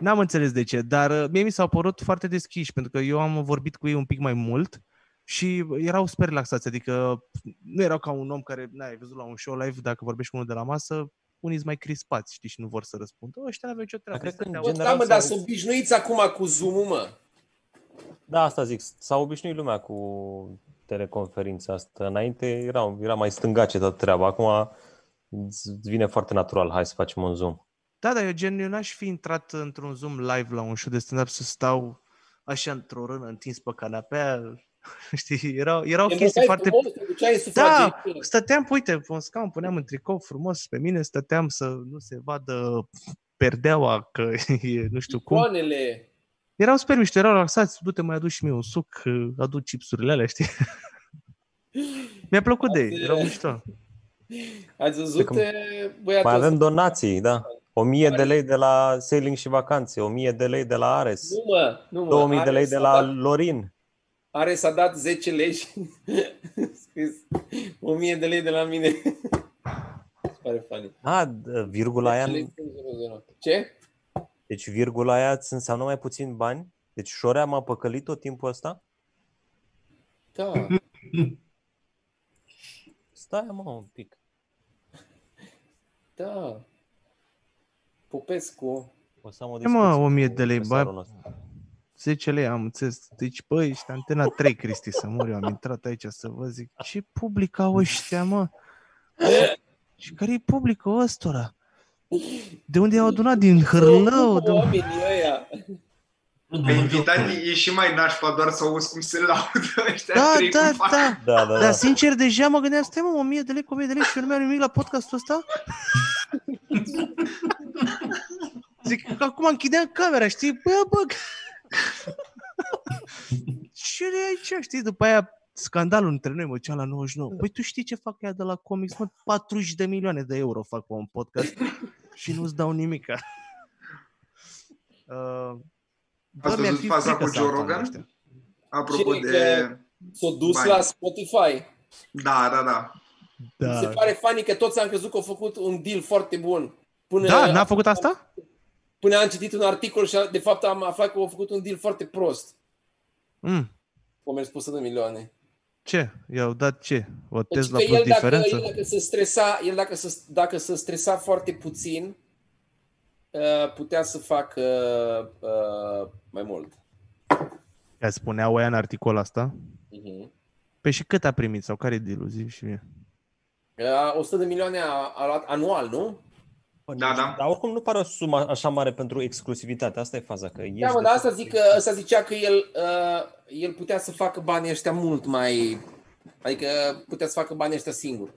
n-am înțeles de ce, dar uh, mie mi s-au părut foarte deschiși, pentru că eu am vorbit cu ei un pic mai mult și erau super relaxați, adică nu erau ca un om care, n ai văzut la un show live, dacă vorbești cu unul de la masă, unii sunt mai crispați, știi, și nu vor să răspundă. Ăștia n-aveau nicio treabă. cred că în stăteau- Bă, general da, mă, dar s-au- să obișnuiți acum cu Zoom-ul, mă. Da, asta zic. S-a obișnuit lumea cu teleconferința asta. Înainte era, era mai stângace toată treaba. Acum îți vine foarte natural. Hai să facem un Zoom. Da, dar eu gen, eu n-aș fi intrat într-un Zoom live la un show de stand-up să stau așa într-o rână întins pe canapea, (laughs) știi, erau, erau Te chestii îmbrăcai foarte... frumos, te duceai în Da, sufragerie. stăteam, uite, pe un scaun, puneam în tricou frumos pe mine, stăteam să nu se vadă perdeaua, că (laughs) e nu știu cum. Icoanele. Erau super mișto, erau relaxați, du-te mai aduci și mie un suc, adu chipsurile alea, știi? (laughs) Mi-a plăcut de ei, erau mișto. Ați văzut, Cred că e, băiatul Mai avem ăsta? donații, da. 1000 de lei de la Sailing și Vacanțe, 1000 de lei de la Ares, Nu mă, nu mă. 2000 de Are lei de s-a la dat- Lorin. Are s-a dat 10 lei și (laughs) scris 1000 de lei de la mine. (laughs) Se pare funny. A, d- virgula aia, 10 lei, 00. Ce? deci virgula aia îți înseamnă mai puțin bani? Deci Șorea m-a păcălit tot timpul ăsta? Da. Stai mă un pic. Da. Popescu. O să am o E, mă, discuție 1000 cu de lei, bă. Presarul ăsta. 10 lei, am înțeles. Deci, băi, ești antena 3, Cristi, să mor. Eu am intrat aici să vă zic, ce public au ăștia, mă? Și care e publicul ăstora? De unde i-au adunat? Din Hârlău? De... Oamenii ăia. Pe invitat e și mai nașpa doar să auzi cum se laudă ăștia Da, trei da, cum fac. da. Da, da, da. Dar sincer, deja mă gândeam, stai mă, 1000 de lei cu 1000 de lei și eu nu mi-am nimic la podcastul ăsta? (laughs) Zic, că acum închideam camera, știi? Bă, bă, ce e aici, știi? După aia scandalul între noi, mă, cea la 99. Păi tu știi ce fac ea de la comics? Mă, 40 de milioane de euro fac pe un podcast și nu-ți dau nimica. (laughs) Uh, Ați mi-ar văzut fi faza frică cu să Joe am bani Rogan? ăștia. Apropo Ce, de... S-a dus Bani. la Spotify. Da, da, da. Mi se Da. pare funny că toți am crezut că au făcut un deal foarte bun. Până, Da, n-a făcut asta? Până am citit un articol și de fapt am aflat că au făcut un deal foarte prost. Mm. Cum mi-a spus de milioane. Ce? I-au dat ce? O Deci Tesla că plus el dacă, diferență? el dacă se stresa, el dacă se, dacă se stresa foarte puțin, uh, putea să facă uh, mai mult. Ea spuneau ăia în articolul asta? Uh-huh. Pe și cât a primit sau care e deal și mie? Uh, 100 de milioane a, a luat anual, nu? Da, da. Dar oricum nu pare o sumă așa mare pentru exclusivitate. Asta e faza. Că ești Da, mă, de- dar asta zic că ăsta zicea că el, uh, el putea să facă banii ăștia mult mai... Adică putea să facă banii ăștia singur.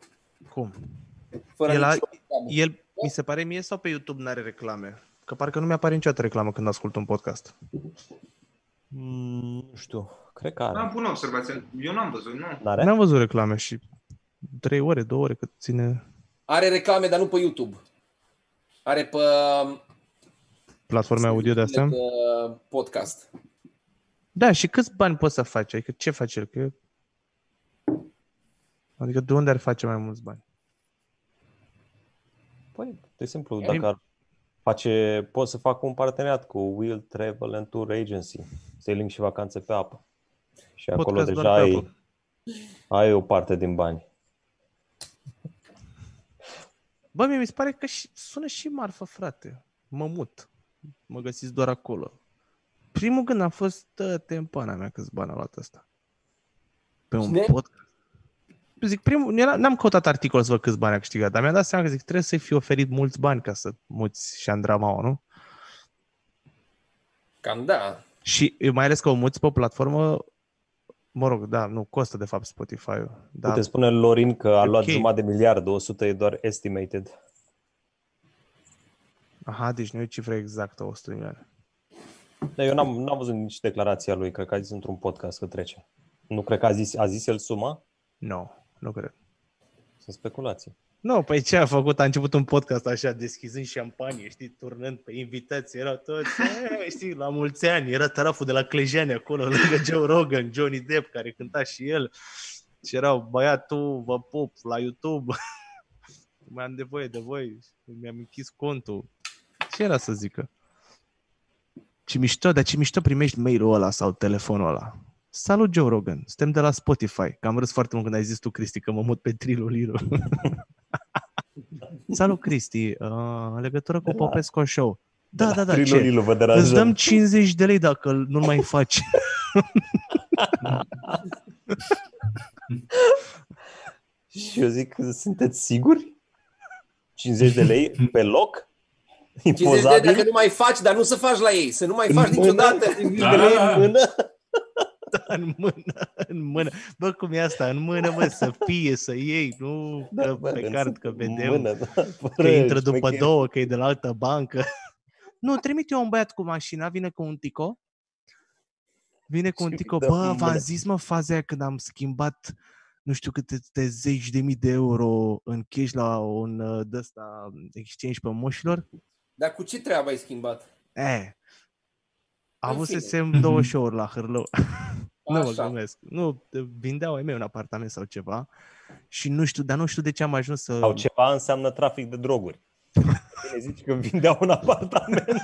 Cum? Fără El a- nicio reclamă. El, mi se pare mie sau pe YouTube n-are reclame? Că parcă nu mi-apare niciodată reclamă când ascult un podcast. Mm, nu știu. Cred că Am are. pun o observație. Eu n-am văzut, nu. N-are? N-am văzut reclame și trei ore, două ore cât ține Are reclame, dar nu pe YouTube. Are pe platforme audio de astea. pe podcast. Da, și câți bani poți să faci? Adică ce face el? Că... Adică de unde ar face mai mulți bani? Păi, de exemplu, dacă ar face, pot să facă un parteneriat cu Will Travel and Tour Agency, sailing și vacanțe pe apă. Și acolo Podcast deja doar pe ai, apă. ai o parte din bani. Bă, mie mi se pare că și, sună și marfă, frate. Mă mut. Mă găsiți doar acolo. Primul gând a fost, dă-te în pana mea câți bani a luat ăsta. Pe un Cine? podcast. Zic, primul, era, n-am căutat articol să văd câți bani a câștigat, dar mi-am dat seama că zic, trebuie să-i fi oferit mulți bani ca să muți și Andramaua, nu? Cam da. Și mai ales că o muți pe o platformă, mă rog, da, nu, costă de fapt Spotify-ul. Da, Uite, spune Lorin că a E luat ok. jumătate de miliard, 100 e doar estimated. aha, deci nu e cifra exactă, 100 de milioane. Dar eu n-am, n-am văzut nici declarația lui, cred că a zis într-un podcast că trece. Nu cred că a zis, a zis el suma? Nu, no, nu cred. Sunt speculații. Nu, păi ce a făcut? A început un podcast așa, deschizând șampanie, știi, turnând pe invitații, erau toți, e, știi, la mulți ani, era taraful de la Clejane acolo, lângă Joe Rogan, Johnny Depp, care cânta și el, și erau, băiatul, vă pup, la YouTube, (laughs) mai am nevoie de voi, mi-am închis contul. Ce era să zică? Ce mișto, dar ce mișto primești mail-ul ăla sau telefonul ăla. Salut, Joe Rogan, suntem de la Spotify. Că am râs foarte mult când ai zis tu, Cristi, că mă mut pe Trilo Liro. (laughs) Salut, Cristi, uh, în legătură cu Popescu Show. Da, da, da, ce? Trilorilu, vă Îți deranjăm. dăm 50 de lei dacă nu mai (laughs) faci. (laughs) Și eu zic, sunteți siguri? 50 de lei pe loc? 50 de lei Impozabil? dacă nu mai faci, dar nu să faci la ei. Să nu mai faci În niciodată. 50 Da, de lei da, da. în mână? În mână, în mână. Bă, cum e asta? În mână, bă, să fie, să iei, nu Da, că bă, pe în card, că vedem Mână, da, că fără intră după șmecherie. două, că e de la altă bancă. Nu, trimite eu un băiat cu mașina, vine cu un tico. Vine cu un Și tico. dă Bă, în v-am mână. zis, mă, faza aia când am schimbat nu știu câte de zeci de mii de euro în cash la un uh, de ăsta exchange pe moșilor. Dar cu ce treabă ai schimbat? Eh, avusesem fine. două Mhm. show-uri la Hârlău. (laughs) nu mă Așa. glumesc. Nu, vindeau ai mei un apartament sau ceva și nu știu, dar nu știu de ce am ajuns să... Sau ceva înseamnă trafic de droguri. Bine zici că vindeau un apartament. (laughs)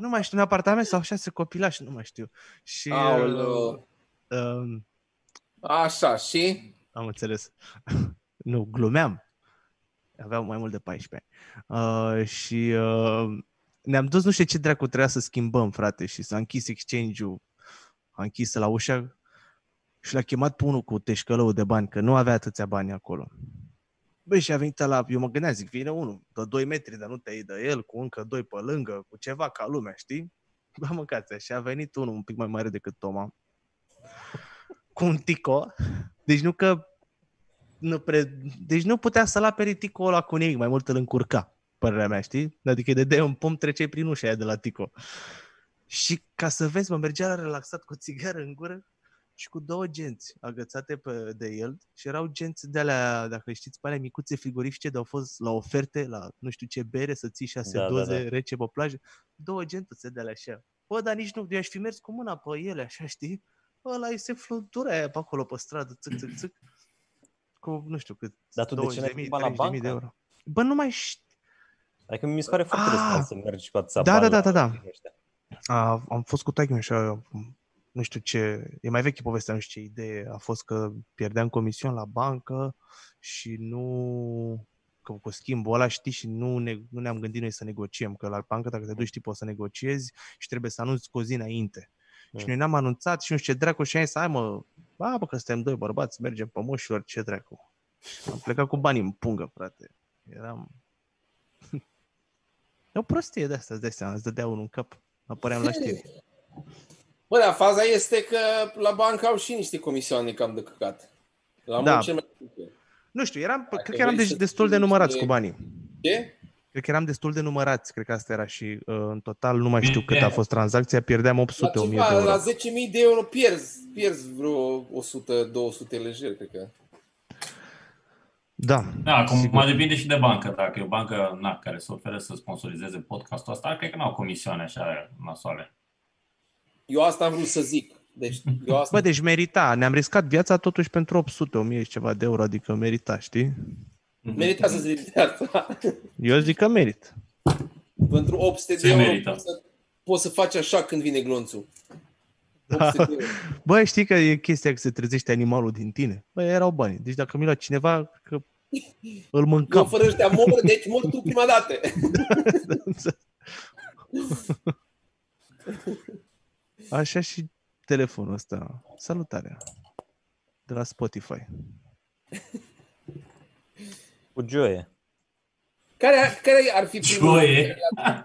Nu mai știu, un apartament sau șase copilași, nu mai știu. Și Aoleu. uh, uh, Așa, și? am înțeles. (laughs) nu, glumeam. Aveam mai mult de 14 ani. Uh, și uh, ne-am dus, nu știu ce dracu trebuia să schimbăm, frate, și s-a închis exchange-ul, a închis la ușa și l-a chemat pe unul cu teșcălău de bani, că nu avea atâția bani acolo. Băi, și a venit la, eu mă gândeam, zic, vine unul, de 2 metri, dar nu te iei de el, cu încă doi pe lângă, cu ceva ca lumea, știi? (laughs) Bă, mâncați și a venit unul un pic mai mare decât Toma, cu un tico, deci nu că nu pre... Deci nu putea să-l apere tico ăla cu nimic, mai mult îl încurca, părerea mea, știi? Adică de dai un pom trece prin ușa aia de la tico. Și ca să vezi, mă mergea la relaxat cu o țigară în gură și cu două genți agățate pe, de el și erau genți de alea, dacă știți, pe alea micuțe frigorifice de au fost la oferte, la nu știu ce bere, să ții șase Da, da, doze da. rece pe plajă. Două gentuțe de alea așa. Bă, dar nici nu, eu aș fi mers cu mâna pe ele, așa, știi? Ăla îi se flutura aia pe acolo pe stradă, țâc, țâc, țâc. Cu, nu știu cât, Dar tu de ce n-ai 20.000, schimbat la 30.000 bancă? de euro. Bă, nu mai știu. Adică mi se pare foarte Ah! riscant să mergi cu atâția Da, bani da, da, la da, da. din ăștia. A, am fost cu taică așa, nu știu ce, e mai veche povestea, nu știu ce idee, a fost că pierdeam comision la bancă și nu, că cu schimbul ăla, știi, și nu, ne, nu ne-am gândit noi să negociem, că la bancă dacă te duci, știi, poți să negociezi și trebuie să anunți cu o zi înainte. Mm. Și noi n-am anunțat și nu știu ce dracu și am zis, hai mă, ba, bă, că suntem doi bărbați, mergem pe moșilor, ce dracu. Am plecat cu banii în pungă, frate. Eram... E o prostie de asta, îți dai seama, îți dădea unul în cap. Apăream la știri. Bă, dar faza este că la bancă au și niște comisioane cam de căcat. La Da. mult cel mai puțin. Nu știu, eram, Dacă cred că eram vrei de, să destul de ții numărați niște- cu banii. Ce? Cred că eram destul de numărați, cred că asta era și uh, în total nu mai știu cât Bine. a fost tranzacția, pierdeam La, 800 1000 ceva, de euro. la 10.000 de euro pierzi, pierzi vreo 100-200 lejer, cred că. Da. Da, acum Sigur. mai depinde și de bancă. Dacă e o bancă na, care se oferă să sponsorizeze podcastul ăsta, cred că n-au comisioane așa nasoale. Eu asta am vrut să zic. Deci, eu asta... Bă, deci merita, ne-am riscat viața totuși pentru 800, 1000 și ceva de euro, adică merita, știi? Merita să zic de asta. Eu zic că merit. Pentru 800 de Se euro merită. poți să, poți să faci așa când vine glonțul. Da. 800 de euro. Bă, știi că e chestia că se trezește animalul din tine? Bă, erau bani. Deci dacă mi lua cineva, că îl Eu mâncam. fără ăștia mor, deci mor tu prima dată. (laughs) Așa și telefonul ăsta. Salutare. De la Spotify. Cu joie. Care, care ar fi primul Joie.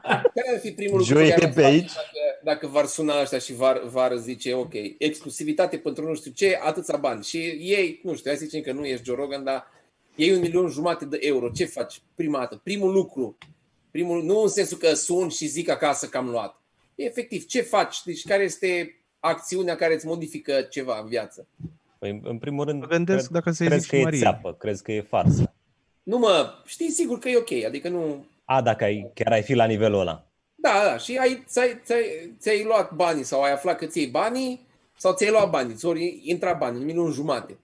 Care ar fi primul lucru Joie pe care pe l-ar aici. face Dacă, dacă v-ar suna ăștia și v-ar, v-ar zice, ok, exclusivitate pentru nu știu ce, atâția bani. Și ei, nu știu, hai să zicem că nu ești Joe Rogan, dar iei un milion jumate de euro. Ce faci prima dată? Primul lucru. Primul, nu în sensul că sun și zic acasă că am luat. Efectiv, ce faci? Deci care este acțiunea care îți modifică ceva în viață? Păi, în primul rând, Mă gândesc cred, dacă să-i crezi zic că și e Marie. țeapă, crezi că e farsă. Nu mă, știi sigur că e ok, adică nu... A, dacă ai, chiar ai fi la nivelul ăla. Da, da, și ai, ți-ai, ți-ai, ți-ai luat banii sau ai aflat că ți-ai banii sau ți-ai luat banii, ți-ori intra banii, un milion jumate.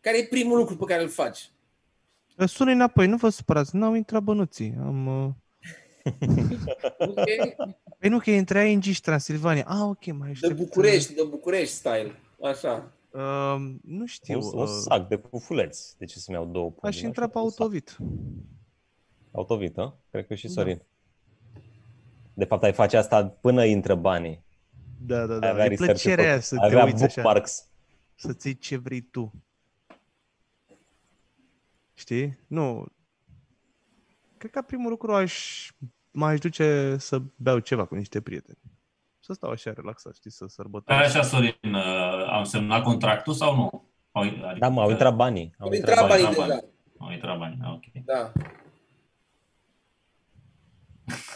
Care e primul lucru pe care îl faci? Sună înapoi, nu vă supărați, n-au intrat bănuții. Am, uh... Ok? Păi nu, că intra în Giș, Transilvania. Ah, ok, mai De aștept. București, de București style. Așa. Uh, nu știu. Un, un Uh, sac de pufuleți. De ce să-mi iau două aș pungile? intra Așa, pe un sac. autovit. Autovit, hă? Cred că și Da. Sorin. De fapt, ai face asta până intră banii. Da, da, Ai da. avea E research plăcerea aia făcut. să Ai te avea uiți așa, bookmarks. să-ți iei ce vrei tu. Știi? Nu. Cred că primul lucru aș, m-aș duce să beau ceva cu niște prieteni. Să stau așa relaxat, știi, să Păi sărbătoresc. așa, Sorin, uh, am semnat contractul sau nu? Au, adică, Da, mă, au intrat banii. Au Au intrat intrat banii. banii banii. deja. Au intrat bani, ah, ok. Da.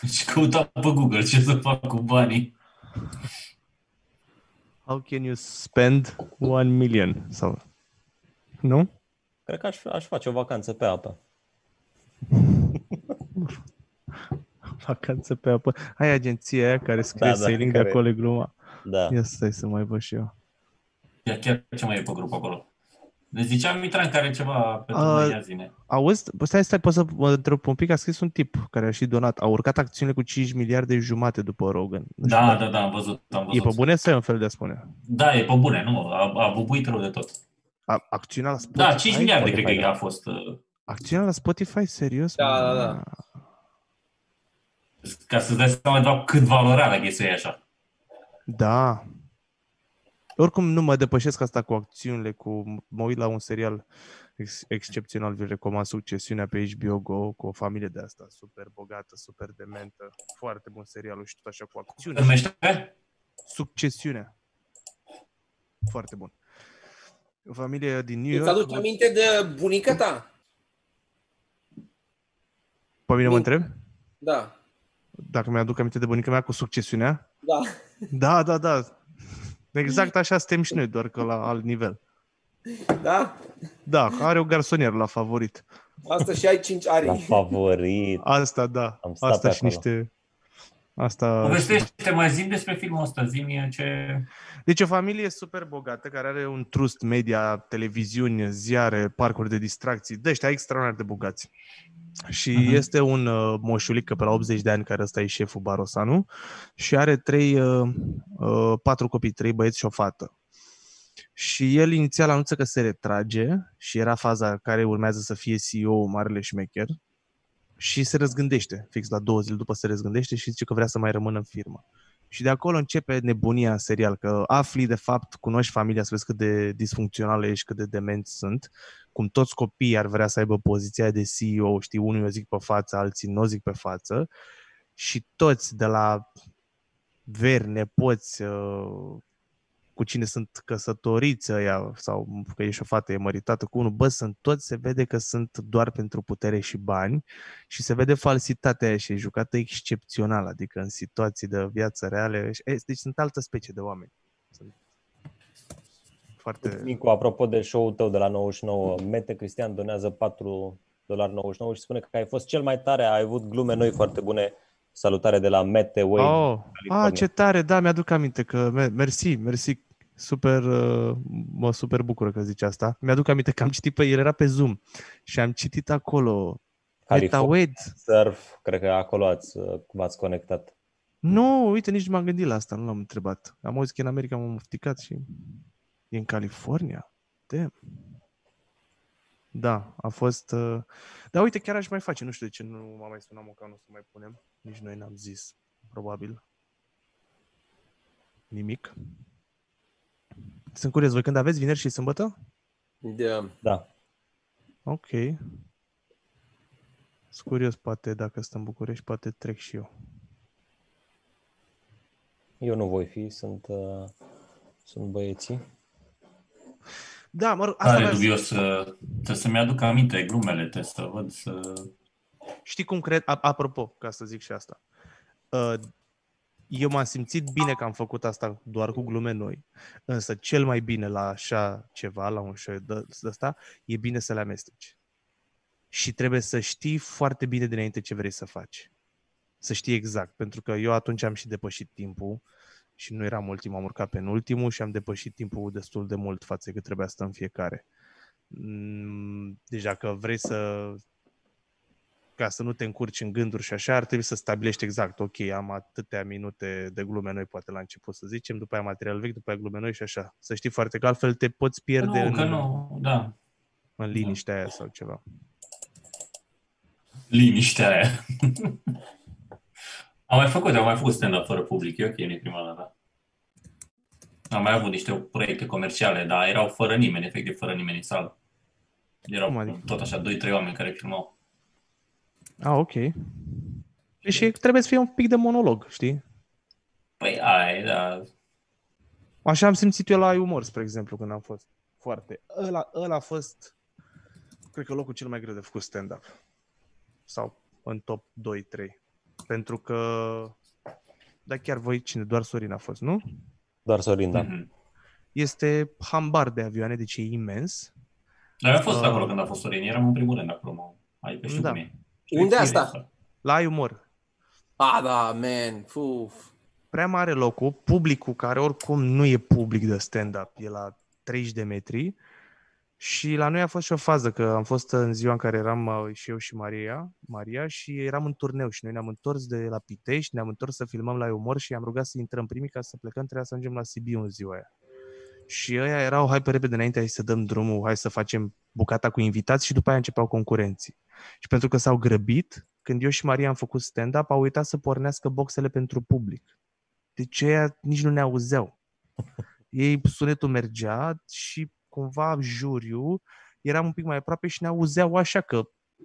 (laughs) Și căutam pe Google ce să fac cu banii. How can you spend one million? Sau... Nu? Cred că aș, aș face o vacanță pe apă. Vacanță pe apă. Ai agenția aia care scrie Da, da, da, sailing care- de acolo e gluma. Da. Ia stai să mai văd și eu. Ia chiar ce mai e pe grup acolo? Deci ziceam Mitran care are ceva pentru A, uh, ia zine. Auzi, bă, stai, stai, poți să mă întrerup un pic? A scris un tip care a și donat. A urcat acțiunile cu 5 miliarde jumate după Rogan. Nu știu Da, dacă- da, da, am văzut, am E văzut. pe bune sau e un fel de a spune? Da, e pe bune, nu, a, a bubuit rău de tot. A, acțiunea la Spotify? Da, 5 miliarde cred Spotify, că da. a fost. uh, Acțiunea la Spotify? Serios? Da, mă? da, da. Ca să-ți dai seama doar cât valoarea la chestia e așa. Da. Oricum nu mă depășesc asta cu acțiunile, cu mă uit la un serial ex- excepțional, vi recomand Succesiunea pe HBO Go, cu o familie de asta, super bogată, super dementă, foarte bun serialul și tot așa cu Se acțiune. numește? Succesiunea. Foarte bun. O familie din New Îți York. aduci aminte de bunica ta? Pe mine mă Nu. întreb? Da. Dacă mi-aduc aminte de bunica mea cu succesiunea? Da. Da, da, da. Exact așa suntem și noi, doar că la alt nivel. Da? Da, are o garsonieră la favorit. Asta și ai 5 La ari. favorit. Asta, da. Am stat Asta pe și acolo. niște... Asta... Povestește mai zim despre filmul ăsta, zi ce... Deci o familie super bogată care are un trust media, televiziuni, ziare, parcuri de distracții, de ăștia extraordinar de bogați. Și Mhm. este un uh, moșulică pe la 80 de ani care ăsta e șeful Barosanu și are trei, uh, uh, patru copii, trei băieți și o fată. Și el inițial anunță că se retrage și era faza care urmează să fie CEO marele șmecher și se răzgândește, fix la două zile după se răzgândește și zice că vrea să mai rămână în firmă. Și de acolo începe nebunia în serial, că afli de fapt, cunoști familia, să vezi cât de disfuncționale ești, cât de demenți sunt, cum toți copiii ar vrea să aibă poziția de CEO, știi, unul o zic pe față, alții nu o zic pe față, și toți de la veri, nepoți, uh, cu cine sunt căsătoriți ăia, sau că ești o fată e măritată cu unul, bă, sunt toți, se vede că sunt doar pentru putere și bani și se vede falsitatea aia și e jucată excepțional, adică în situații de viață reale. Deci sunt altă specie de oameni. Sunt foarte... Nicu, apropo de show-ul tău de la 99, Mete Cristian donează 4 dolari 99 și spune că ai fost cel mai tare, ai avut glume noi foarte bune. Salutare de la Mete Wayne. Oh, ah, ce tare, da, mi-aduc aminte că mersi, mersi super, uh, mă super bucură că zici asta. Mi-aduc aminte că am citit pe el, era pe Zoom și am citit acolo MetaWed. Surf, cred că acolo ați, uh, v-ați conectat. Nu, uite, nici nu m-am gândit la asta, nu l-am întrebat. Am auzit că în America m-am mufticat și e în California. Damn. Da, a fost... Uh... Dar uite, chiar aș mai face, nu știu de ce nu m-a mai sunat ca nu să mai punem. Nici noi n-am zis, probabil. Nimic. Sunt curios, voi când aveți vineri și sâmbătă? Da. Da. Ok. Sunt curios, poate dacă stăm în București, poate trec și eu. Eu nu voi fi, sunt, uh, sunt băieții. Da, mă rog, asta Are dubios să, trebuie să-mi aduc aminte glumele, trebuie să văd să... Știi cum cred, apropo, ca să zic și asta, uh, eu m-am simțit bine că am făcut asta doar cu glume noi, însă cel mai bine la așa ceva, la un show de ăsta, e bine să le amesteci. Și trebuie să știi foarte bine dinainte ce vrei să faci. Să știi exact, pentru că eu atunci am și depășit timpul și nu eram ultim, am urcat pe ultimul și am depășit timpul destul de mult față că trebuia să stăm fiecare. Mm, deci dacă vrei să ca să nu te încurci în gânduri și așa, ar trebui să stabilești exact, ok, am atâtea minute de glume noi, poate la început să zicem, după aia material vechi, după aia glume noi și așa. Să știi foarte că altfel te poți pierde nu, în, că nu, da. în liniștea da. aia sau ceva. Liniștea aia. (laughs) am mai făcut, am mai făcut stand-up fără public, e ok, nu prima dată. Am mai avut niște proiecte comerciale, dar erau fără nimeni, efectiv fără nimeni în sală. Erau adică? tot așa, 2-3 oameni care filmau. Ah, ok. Și trebuie să fie un pic de monolog, știi? Păi ai, da. Așa am simțit eu la umor, spre exemplu, când am fost. Foarte. Ăla, ăla a fost, cred că locul cel mai greu de făcut stand-up. Sau în top 2-3. Pentru că, da, chiar voi, cine? Doar Sorin a fost, nu? Doar Sorin, da. Mm-hmm. Este hambar de avioane, deci e imens. Noi am fost uh, acolo când a fost Sorin, eram în primul rând acolo. Adică știu da. cum e. Unde asta? La umor. Ah, da, man. Uf. Prea mare locul, publicul care oricum nu e public de stand-up, e la 30 de metri și la noi a fost și o fază, că am fost în ziua în care eram uh, și eu și Maria, Maria și eram în turneu și noi ne-am întors de la Pitești, ne-am întors să filmăm la umor și am rugat să intrăm primii ca să plecăm, trebuia să ajungem la Sibiu în ziua aia. Și ăia erau, hai pe repede înainte, hai să dăm drumul, hai să facem bucata cu invitați și după aia începeau concurenții. Și pentru că s-au grăbit, când eu și Maria am făcut stand-up, au uitat să pornească boxele pentru public. Deci ăia nici nu ne auzeau. (laughs) Ei, sunetul mergea și cumva juriu eram un pic mai aproape și ne auzeau așa că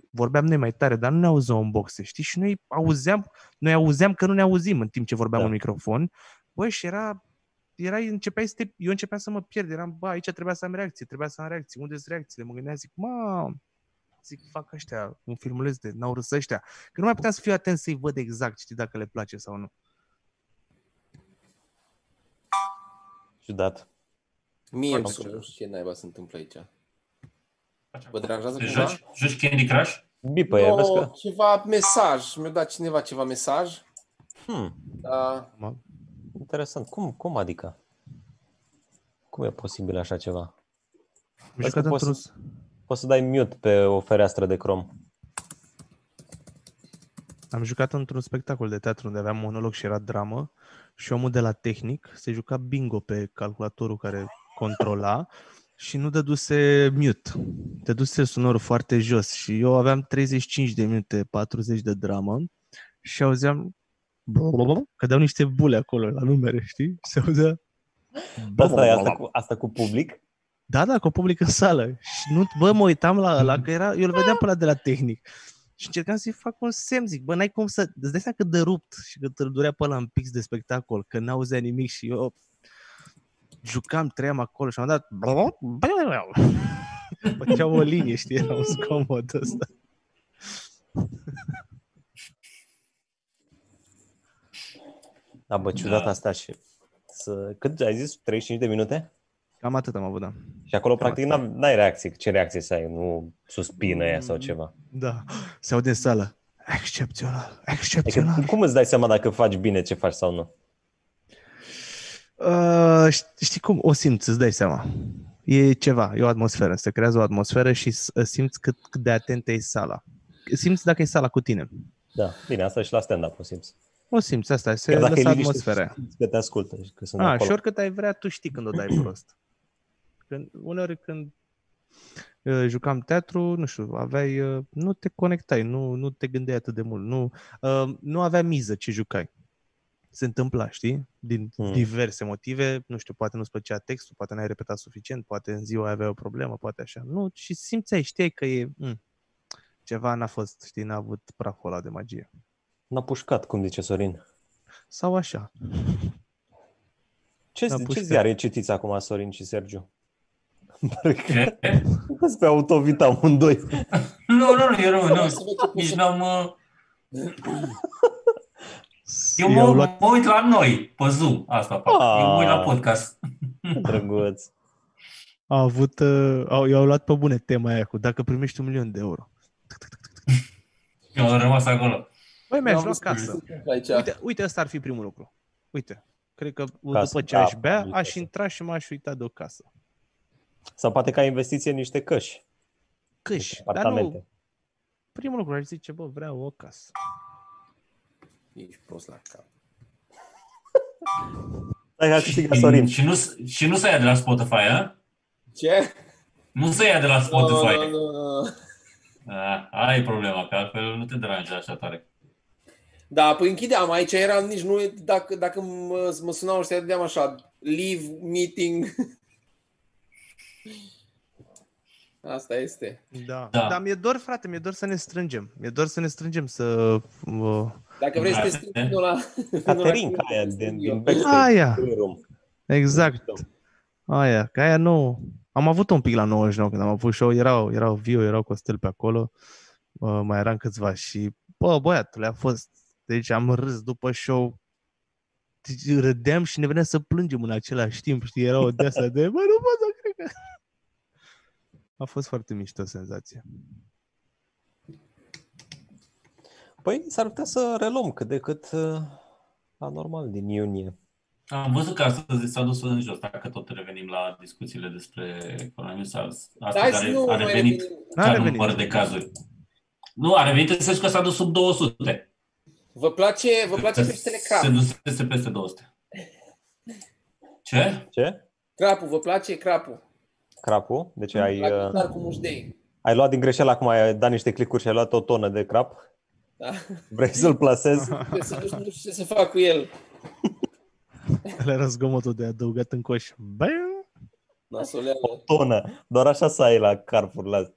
vorbeam noi mai tare, dar nu ne auzeau în boxe, știi? Și noi auzeam, noi auzeam că nu ne auzim în timp ce vorbeam da. în microfon. Băi, și era era, începeai să te, eu începeam să mă pierd, eram, bă, aici trebuia să am reacție, trebuia să am reacție, unde sunt reacțiile? Mă gândeam, zic, mă, zic, fac ăștia un filmuleț de n-au râs ăștia. Că nu mai puteam să fiu atent să-i văd exact, știi, dacă le place sau nu. Ciudat. Mie îmi sună, nu știu ce naiba se întâmplă aici. Vă deranjează cumva? Joci, joci Candy Crush? Bipă, no, vezi că... ceva mesaj. Mi-a dat cineva ceva mesaj. Hmm. Da. Interesant. Cum, cum adică? Cum e posibil așa ceva? poți, să, poți să dai mute pe o fereastră de crom. Am jucat într-un spectacol de teatru unde aveam monolog și era dramă și omul de la tehnic se juca bingo pe calculatorul care controla și nu dăduse mute. Dăduse sonorul foarte jos și eu aveam 35 de minute, 40 de dramă și auzeam că dau niște bule acolo la numere, știi? Se auzea Asta e asta cu, asta cu public? Da, da, cu public în sală. Și nu, bă, mă uitam la ăla, că era, eu îl vedeam pe ăla de la tehnic. Și încercam să-i fac un semn, zic, bă, n-ai cum să... Îți dai seama cât de rupt și cât îl durea pe ăla în pix de spectacol, că n-auzea nimic și eu jucam, trăiam acolo și am dat... (laughs) Făcea o linie, știi, era un scomod ăsta. Da, bă, ciudat Da. asta și... Să... Cât ai zis? 35 de minute? Cam atât am avut, da. Și acolo, Cam practic, asta. n- n-ai reacție. Ce reacție să ai? Nu suspină ea sau Mm. ceva. Da. Se aude în sală. Excepțional, Adică, excepțional. cum îți dai seama dacă faci bine ce faci sau nu? Uh, ș- știi cum? O simți, îți dai seama. E ceva, e o atmosferă. Se creează o atmosferă și s- simți cât, cât de atentă e sala. Simți dacă e sala cu tine. Da, bine, asta și la stand-up o simți. O simți, asta se Chiar dacă e lăsă liniște, atmosfera. simți că te ascultă și că sunt A, acolo. și oricât ai vrea, tu știi când o dai prost. Când, uneori când uh, jucam teatru, nu știu, aveai, uh, nu te conectai, nu, nu te gândeai atât de mult, nu, uh, nu avea miză ce jucai. Se întâmpla, știi? Din Hmm. diverse motive, nu știu, poate nu-ți plăcea textul, poate n-ai repetat suficient, poate în ziua aveai o problemă, poate așa. Nu, și simțeai, știai că e, mm, ceva n-a fost, știi, n-a avut praful ăla de magie. N-a pușcat, cum zice Sorin. Sau așa. Ce, N-a ce pușcat. ziare citiți acum Sorin și Sergiu? Ce? Sunt pe autovit amândoi. (laughs) Nu, nu, nu, eu nu, Vreau nu. să văd ce pot Nici să- n-am... uh, Eu I-au mă, luat- mă uit la noi, pe Zoom, asta fac. Eu mă uit la Ah. podcast. Drăguț. Au avut, uh, au, i-au luat pe bune tema aia cu dacă primești un milion de euro. Eu am rămas acolo. Băi, mi-aș Eu lua am casă. văzut Aici. Uite, uite, ăsta ar fi primul lucru. Uite, cred că Casă, după ce da, aș bea, probabil aș casă. intra și m-aș uita de o casă. Sau poate ca investiție în niște căși, Câși, niște dar apartamente. nu, primul lucru aș zice, bă, vreau o casă. Ești prost la cap. Hai, hai câștiga Sorin. Și nu, și nu se ia de la Spotify, a? Ce? Nu se ia de la Nu, Spotify. nu, nu, nu. Ah, aia e problema, că altfel nu te deranja așa tare. Da, păi închideam, aici era nici nu, dacă, dacă mă, mă sunau ăștia, dădeam așa, leave meeting. (laughs) Asta este. Da. Da. Dar mi-e dor, frate, mi-e dor să ne strângem. Mi-e dor să ne strângem, să... Uh, Dacă vrei să te Da. strângi până la... (laughs) Caterinca aia din, din backstage. Aia. green room. exact. Aia, că aia nu... Am avut un pic la 99 când am avut show, erau, erau Viu, erau Costel pe acolo, uh, mai eram câțiva și, bă, băiatule, a fost, deci am râs după show, deci râdeam și ne venea să plângem în același timp, știi, era o deasă de, bă, nu pot să cred că... (laughs) A fost foarte mișto senzație. Păi s-ar putea să reluăm cât de cât uh, la normal din iunie. Am văzut că astăzi s-a dus în jos, dacă tot revenim la discuțiile despre coronavirus. Hai Astăzi să are, nu a mai revenit revenim. N-a ca revenit. număr de cazuri. Nu, a revenit în sensul că s-a dus sub 200. Vă place, vă place peștele Se crap? dusese peste 200. Ce? Ce? Crapul, vă place crapul? Crapul? Deci ai, La uh, dar cu mușdei. ai luat din greșeală acum, ai dat niște clicuri și ai luat o tonă de crap. Da. Vrei să-l plasezi? (laughs) Trebuie să nu știu ce să fac cu el. Ăla (laughs) era zgomotul de adăugat în coș. Bă, Nasoleală. O tonă. Doar așa să ai la Carrefour. La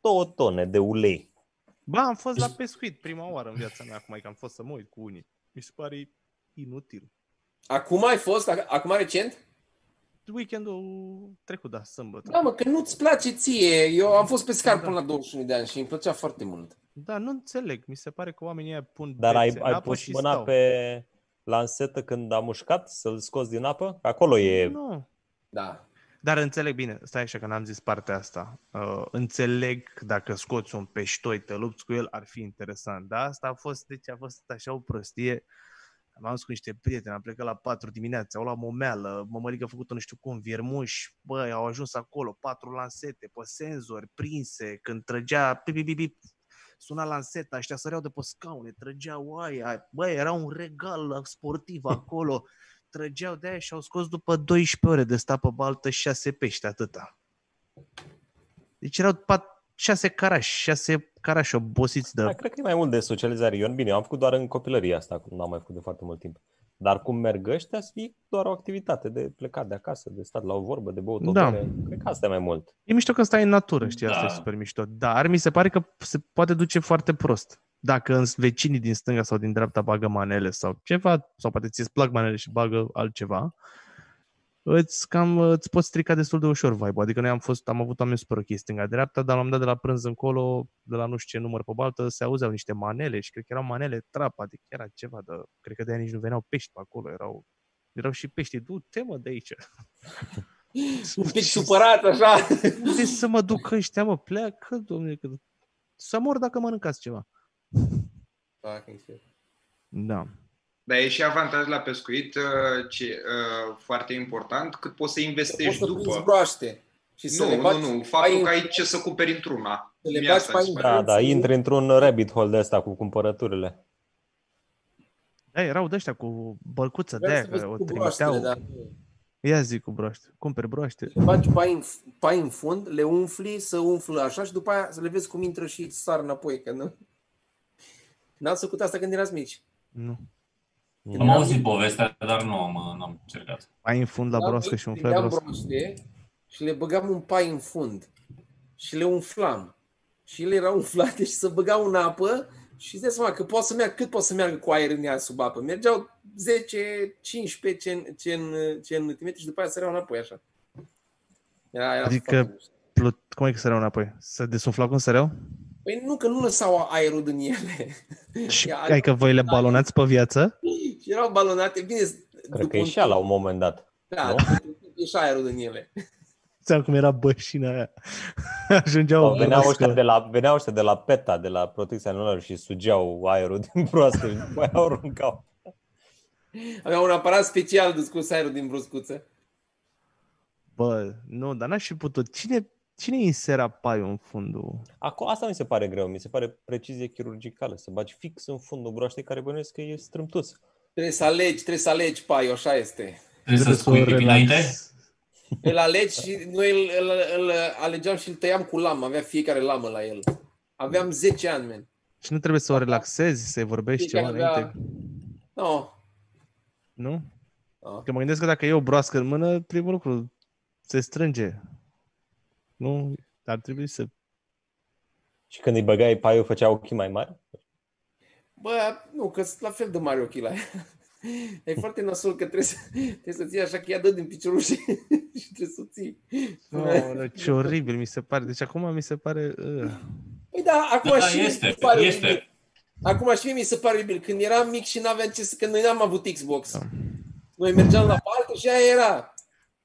două tone de ulei. Bă, am fost la pescuit prima oară în viața mea, acum e că am fost să mă uit cu unii. Mi se pare inutil. Acum ai fost? Ac- Acum recent? Weekendul trecut, da, sâmbătă. Da, mă, că nu-ți place ție. Eu am fost pescar Da. până la 21 de ani și îmi plăcea foarte mult. Da, nu înțeleg. Mi se pare că oamenii ăia pun Dar ai, bețe în ai apă pus și mâna stau. pe lansetă când a mușcat să-l scoți din apă? Acolo e... Nu. Da. Dar înțeleg bine, stai așa că n-am zis partea asta. Uh, înțeleg că dacă scoți un peștoi, te lupți cu el, ar fi interesant. Dar asta a fost, deci a fost așa o prostie. Am dus cu niște prieteni, am plecat la 4 dimineața, au luat momeală, mămălică a făcut nu știu cum, viermuși, băi, au ajuns acolo, patru lansete, pe senzori, prinse, când trăgea, pip, pip, pip, pip, suna lanseta, ăștia săreau de pe scaune, trăgeau aia, băi, era un regal sportiv (laughs) acolo, trăgeau de aia și au scos după 12 ore de sta pe baltă 6 pești, atâta. Deci erau pat, șase carași, șase carași obosiți de... Da, cred că e mai mult de socializare. Ion, bine, eu am făcut doar în copilărie asta, acum n-am mai făcut de foarte mult timp. Dar cum merg ăștia, să fie doar o activitate de plecat de acasă, de stat la o vorbă, de băut o Da. bere. Cred că asta e mai mult. E mișto când stai în natură, știi, asta Da. e super mișto. Dar mi se pare că se poate duce foarte prost. Dacă în vecinii din stânga sau din dreapta bagă manele sau ceva, sau poate ți-ți plac manele și bagă altceva, îți cam îți poți strica destul de ușor vibe Adică noi am fost, am avut oameni super ok stânga-dreapta, dar la un moment dat de la prânz încolo, de la nu știu ce număr pe baltă, se auzeau niște manele și cred că erau manele trap, adică era ceva de, cred că de aia nici nu veneau pești pe acolo, erau, erau și pești, du-te mă de aici. (laughs) Un pic supărat, așa. Unde să mă duc ăștia, mă, pleacă, domnule, că... să mor dacă mănâncați ceva. Fucking shit. Da. Dar e și avantaj la pescuit, uh, ce, uh, foarte important, cât poți să Poți investești să prinzi după. broaște. Și să Nu, le nu, bagi nu. pai Faptul în- că ai ce să cumperi într-una. Să le Mie bagi asta pai mi se în pare. Da, da, Părinții- intri într-un rabbit hole de ăsta cu cumpărăturile. Da, erau de ăștia cu bălcuță de Vreau aia, să vezi că o cu broaștele, trimiteau. da. Ia zic cu broaște. Cumperi broaște. Le bagi pai în, pai în fund, le umfli, să umflă așa și după aia să le vezi cum intră și sar înapoi. Că nu... N-ați făcut asta când erați mici. Nu. Am auzit povestea, dar nu am, n-am încercat. Ai în fund la Eram broască mic, și un fel prindeam broască. broaște și le băgam un pai în fund și le umflam. Și ele erau umflate și să băgau în apă și îți dai seama că poate să meargă, cât poate să meargă cu aer în ea sub apă. Mergeau 10, 15 cen, cen, centimetri și după aia săreau înapoi așa. Era, era Adică- foarte mișto. Plut... Cum e că săreau înapoi? Să desumflau cum săreau? Păi nu, că nu lăsau aerul din ele. (laughs) Și Ia, ai că voi le balonați pe viață? Și (laughs) erau balonate, bine, Cred că ieșea la un moment dat. Da, nu? ieșea aerul din ele. (laughs) Ți-am cum era bășina aia. Ajungeau Sau o veneau broască. ăștia, de la, veneau ăștia de la PETA, de la protecția animalelor și sugeau aerul din broască și după aia o aruncau. Avea un aparat special de scos aerul din bruscuță. Bă, nu, dar n-aș fi putut. Cine, cine insera paiul în fundul? Acum, asta mi se pare greu, mi se pare precizie chirurgicală, să bagi fix în fundul broaștei care bănuiesc că e strâmtus. Trebuie să alegi, trebuie să alegi paiul, așa este. Trebuie să o spui pipi înainte? relax- Îl alegi și noi îl, îl, îl alegeam și îl tăiam cu lamă. Avea fiecare lamă la el. Aveam 10 ani, man. Și nu trebuie să o relaxezi, să-i vorbești ceva Fiecare avea... înainte, No. nu? no. Că mă gândesc că dacă e o broască în mână, primul lucru se strânge. Nu? Ar trebui să... Și când îi băgai paiul, făcea ochii mai mari? Bă, nu, că sunt la fel de mari ochii la ea. E foarte nasol că trebuie să, trebuie să ții așa că ea dă din piciorul și, și trebuie să o ții. Oh, ce oribil mi se pare. Deci acum mi se pare... Uh. Păi da, acum Da, și mie mi este, se pare este. oribil. Acum și mie mi se pare oribil. Când eram mic și n-aveam ce să... Că noi n-am avut Xbox. Da. Noi mergeam la parcă și aia era.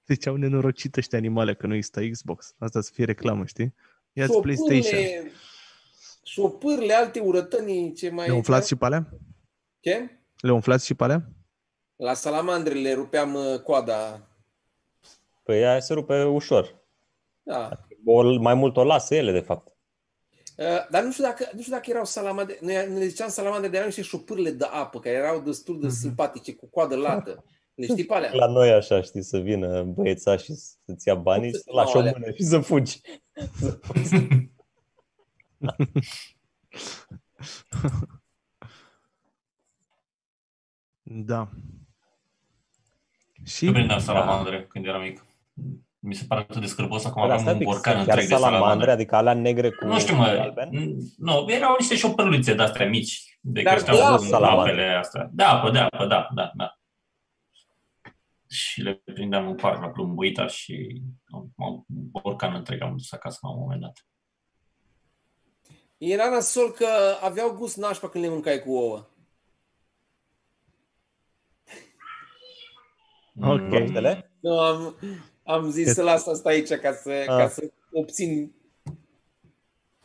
Deci au nenorocit ăștia animale că nu există Xbox. Asta să fie reclamă, știi? Ia-ți PlayStation. Șopârle, șopârle, alte urătănii, ce mai... Le umflați și pe alea? Ce? Le umflați și pe alea? La salamandre le rupeam uh, coada. Păi aia se rupe ușor. Da. O, mai mult o lasă ele, de fapt. Uh, Dar nu știu dacă, nu știu dacă erau salamandre, noi ne ziceam salamandre, dar erau niște șopârle de apă, care erau destul de simpatice, cu coadă lată. Le știi pe alea? La noi așa, știi, să vină băieța și să-ți ia banii și să lași o Alea. mână și să fugi. (laughs) Da. Și Nu prindeam salamandre când eram mic. Mi se pare atât de scârbos acum Dar aveam asta un pic, borcan chiar întreg de salamandre, salamandre. adică alea negre cu Nu știu, mă, galben? nu, erau niște șopărluțe de-astea mici, de Dar creșteau de în apă, salamandre. apele astea. De apă, de apă, da, da, da. Și le prindeam în parc la plumbuita și un borcan întreg am dus acasă la un moment dat. Era nasol că aveau gust nașpa când le mâncai cu ouă. Ok. Mm, Broastele? Nu, am, am zis să las asta aici ca să, Ah. ca să obțin...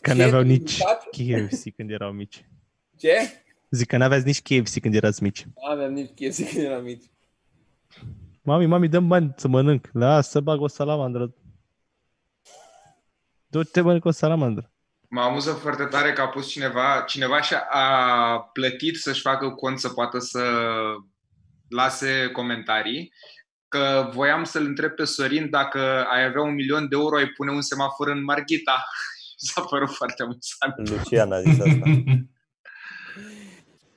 că Ce n-aveau nici mâncat? KFC când erau mici. Ce? Zic că n-aveați nici KFC când erați mici. Nu aveam nici KFC când eram mici. Mami, mami, dăm bani să mănânc. Lasă să bag o salamandră. Du-te mănânc o salamandră. Mă amuză foarte tare că a pus cineva, cineva și a plătit să-și facă cont să poată să lase comentarii, că voiam să-l întreb pe Sorin dacă ai avea un milion de euro, ai pune un semafor în Marghita. (laughs) s-a părut foarte amuzant. Lucian a zis asta.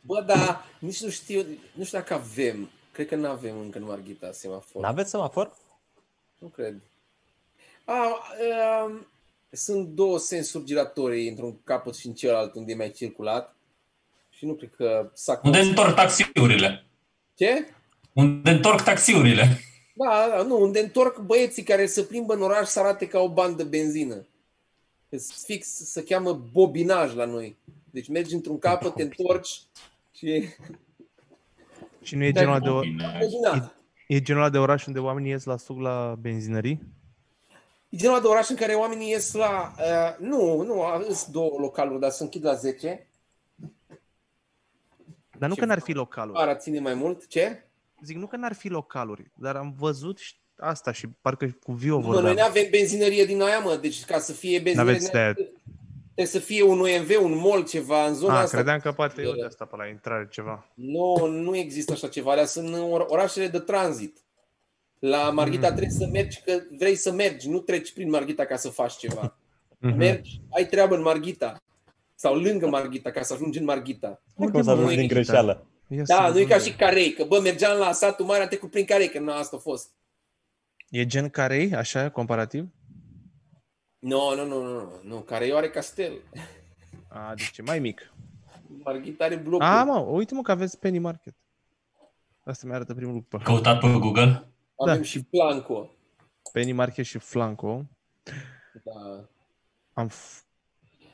Bă, da, nici nu știu, nu știu dacă avem. Cred că nu avem încă în Marghita semafor. N-aveți semafor? Nu cred. A, um, sunt două sensuri giratorii într-un capăt și în celălalt unde e mai circulat. Și nu cred că s-a Unde întorc taxiurile? Ce? Unde întorc taxiurile? Da, da, nu, unde întorc băieții care se plimbă în oraș să arate ca o bandă benzină. Îs Fix se cheamă bobinaj la noi. Deci mergi într-un capăt, te întorci și... Și nu e genul ăla de, or- Bine. Bobinaj. e genul ăla de oraș unde oamenii ies la suc la benzinării? E genul ăla de oraș în care oamenii ies la... Uh, nu, nu, sunt două localuri, dar se închid la 10. Dar nu Ce că n-ar fi localuri. Ara ține mai mult. Ce? Zic, nu că n-ar fi localuri, dar am văzut și asta și parcă cu Vio Mă, noi vorbeam. nu avem benzinărie din aia, mă. Deci ca să fie benzinărie... N-aveți de- Trebuie să fie un OMV, un mall, ceva în zona Ah, asta. credeam că poate e de asta pe la intrare ceva. Nu, nu există așa ceva. Alea sunt or- orașele de tranzit. La Marghita Mm. trebuie să mergi că vrei să mergi, nu treci prin Marghita ca să faci ceva. Mhm. Mergi, ai treabă în Marghita sau lângă Marghita ca să ajungi în Marghita. Cum să ajungi din greșeală? Ia Da, să nu e ca văd. și Carei, că bă, mergeam la satul mare, am trecut prin Carei, că nu asta a fost. E gen carei, așa, comparativ? Nu, nu, nu, nu, nu, nu, Carei are castel. A, deci e mai mic. Marghita are blocuri. A, mă, uite mă că aveți Penny Market. Asta mi arată primul lucru. pe Căutat pe Google? Avem da. și Blanco. Penny Market și Flanco. Da. Am f-